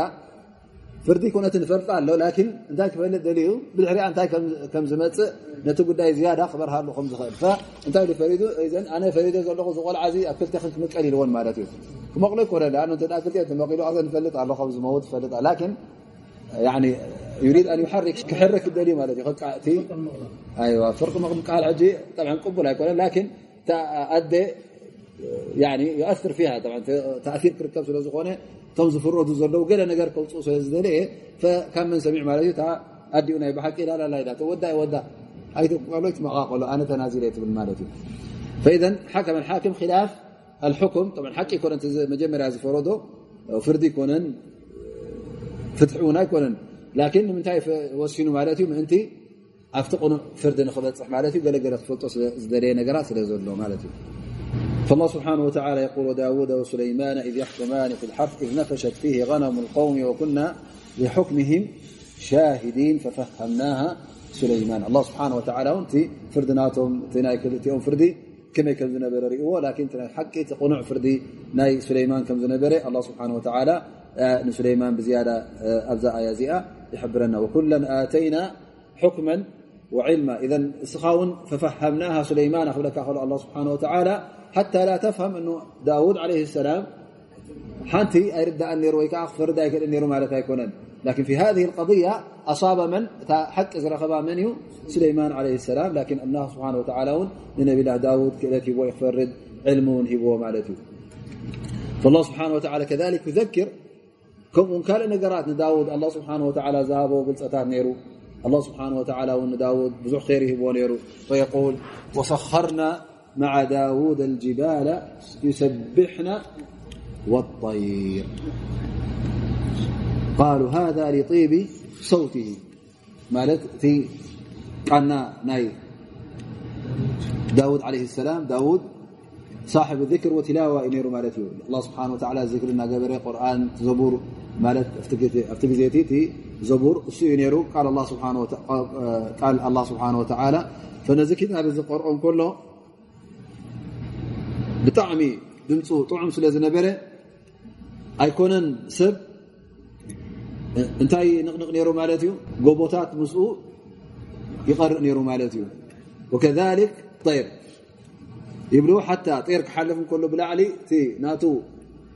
ፍርዲ ኩነት ንፈርጦ ኣሎ ላን እንታይ ክፈልጥ ደልዩ ብድሕሪያ እንታይ ከም ዝመፅእ ነቲ ጉዳይ ዝያዳ ክበርሃሉ ከምዝኽእል እንታይ ፈሪዱ እዘን ኣነ ፈሪዶ ዘለኹ ዝቆልዓ ዚ ኣብ ክልተ ክን ክምቀል ኢልዎን ማለት እዩ ክመቕሎ ይኮነ ኣ ክልኦ ተመቂሉ ፈልጥ ኣሎ ከም ዝመውት ፈልጥ ላን ዩሪድ ኣን ዩሓርክ ክሕርክ ደልዩ ማለት እዩ ክቃእቲ ፍርቂ ምቃል ሕጂ ጠብዓ ቅቡል ኣይኮነን ላን ኣደ يعني يؤثر فيها طبعا. تأثير كركب سلو زخونة تمز فروت زلو قال نجر كل صوص فكان من سميع مالي تاع أدي وني بحق لا لا لا ودا ودا اي قلت ما أقول آه، أنا تنازلت بالمالتي فإذا حكم الحاكم خلاف الحكم. طبعا حكي يكون انت مجمر هذا فرودو فردي كونن فتحونا كونن. لكن من تايف وسينو مالتي من انت أفتقن فرد نخبط مالتي قال قال تفلطس زدري نجرات لزلو مالتي فالله سبحانه وتعالى يقول وداود وسليمان إذ يحكمان في الحرث إذ نفشت فيه غنم القوم وكنا لحكمهم شاهدين ففهمناها سليمان الله سبحانه وتعالى ن فردناتم كلتم فردي ከመይ ከም ዝነበረ ርእዎ ሓቂ ቁኑዕ ፍርዲ ናይ ሱለይማን ከም ዝነበረ ስብሓ ንሱለይማን ብዝያዳ ኣብዛ ኣያ እዚኣ ይሕብረና ኩለ ኣተይና ሕክመ ወዕልማ እስኻ ውን ፈፈሃምና ሱለይማን ክብለካ حتى لا تفهم أنه داود عليه السلام حنتي أرد أن يروي كأخفر دايك أن يروي مالتا يكونن لكن في هذه القضية أصاب من؟ حق رخبا من سليمان عليه السلام. لكن الله سبحانه وتعالى لنبي الله داود كذلك هو يفرد علمون هو مالته فالله سبحانه وتعالى كذلك يذكر. كم كان نقرات داود الله سبحانه وتعالى ذهبه بلصتات نيرو. الله سبحانه وتعالى داود بزح خيره هو نيرو. فيقول وسخرنا مع داود الجبال يسبحن والطير. قالوا هذا لطيب صوته. مالت قنا ناي. داود عليه السلام داود صاحب الذكر وتلاوة نير مالت እዩ الله سبحانه وتعالى ذكر قبر قرآن زبور. مالت ኣብቲ ግዜቲ እቲ ዘቡር እሱ እዩ الله سبحانه وتعالى فነዚ ኪታብ قرآن كله ብጣዕሚ ድምፁ ጥዑም ስለ ዝነበረ ኣይኮነን ሰብ እንታይ ንቕንቕ ነይሩ ማለት እዩ ጎቦታት ምስኡ ይቐርእ ነይሩ ማለት እዩ ወከሊክ ጠይር ይብሉ ሓታ ጠይር ክሓልፍ እከሎ ብላዕሊ እቲ ናቱ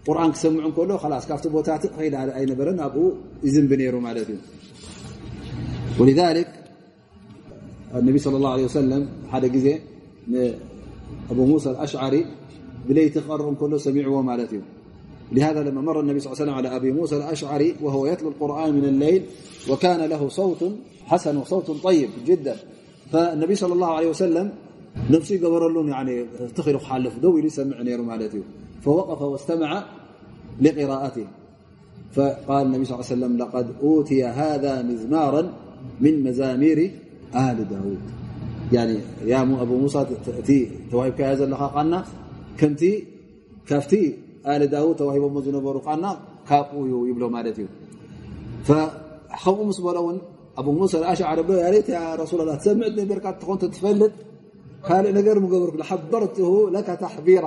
ቁርን ክሰምዑ እከሎ ላስ ካብቲ ቦታት ከይድ ኣይነበረ ኣብኡ ይዝንቢ ነይሩ ማለት እዩ ወልذሊክ ነቢ صለ ላه ለ ሰለም ሓደ ግዜ ንኣብ ሙሳ ኣሽዓሪ ብለይቲ ክቐርእ ከሎ ሰሚዕዎ ማለት እዩ لهذا لما مر النبي صلى ل سلم على أبي موسى الأشعري وهو يتلو القرآن من الليل وكان له صوت حسن وصوت طيب جدا فالنبي صلى الله عليه وسلم نفس قبرلن يعني تخل حلف دو ل سمع نير مالت فوقف واستمع لقراءته فقال النبي صلى ل عليه وسلم لقد أوتي هذا مزمارا من مزامير آل داود يعني يا أبو موسى توهبك لنا كمت كفت ዳውድ ተዋሂቦሞ ዝነበሩ ና ካብኡ ዩ ይብሎ ማለት እዩ ከምኡ ምስ በሎ ውን ኣብ ሙሳ ኣሽዓር ሱ ሰምዕ ነበርካ ትኾን ትፈልጥ ካልእ ነገር ገበር ሓበርት ተሕቢራ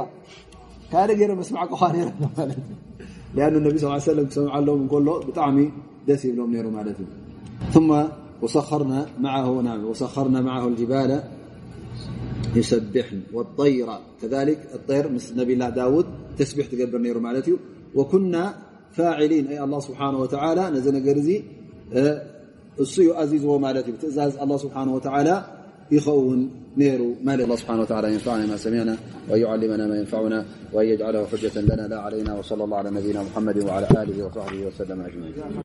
ካልእ ገይረ መስማዕ ኻ ነቢ ስ ለ ክሰምዓ ኣለዎም ከሎ ብጣዕሚ ደስ ይብሎም ሩ ማለት እዩ ሰኸርና ዓ ጅባላ يسبحن والطير كذلك الطير مس نبي الله داود تسبح تقبر نير مالت وكنا فاعلين أي الله سبحانه وتعالى نز نجر الس أزيزዎ مالت تأزاز الله سبحانه وتعالى يخون نير مال الله سبحانه وتعالى. ينفعنا ما سمعنا وأن يعلمنا ما ينفعنا وأن يجعله حجة لنا. لا علينا وصلى الله على نبينا محمد وعلى آله وصحبه وسلم أجمعين.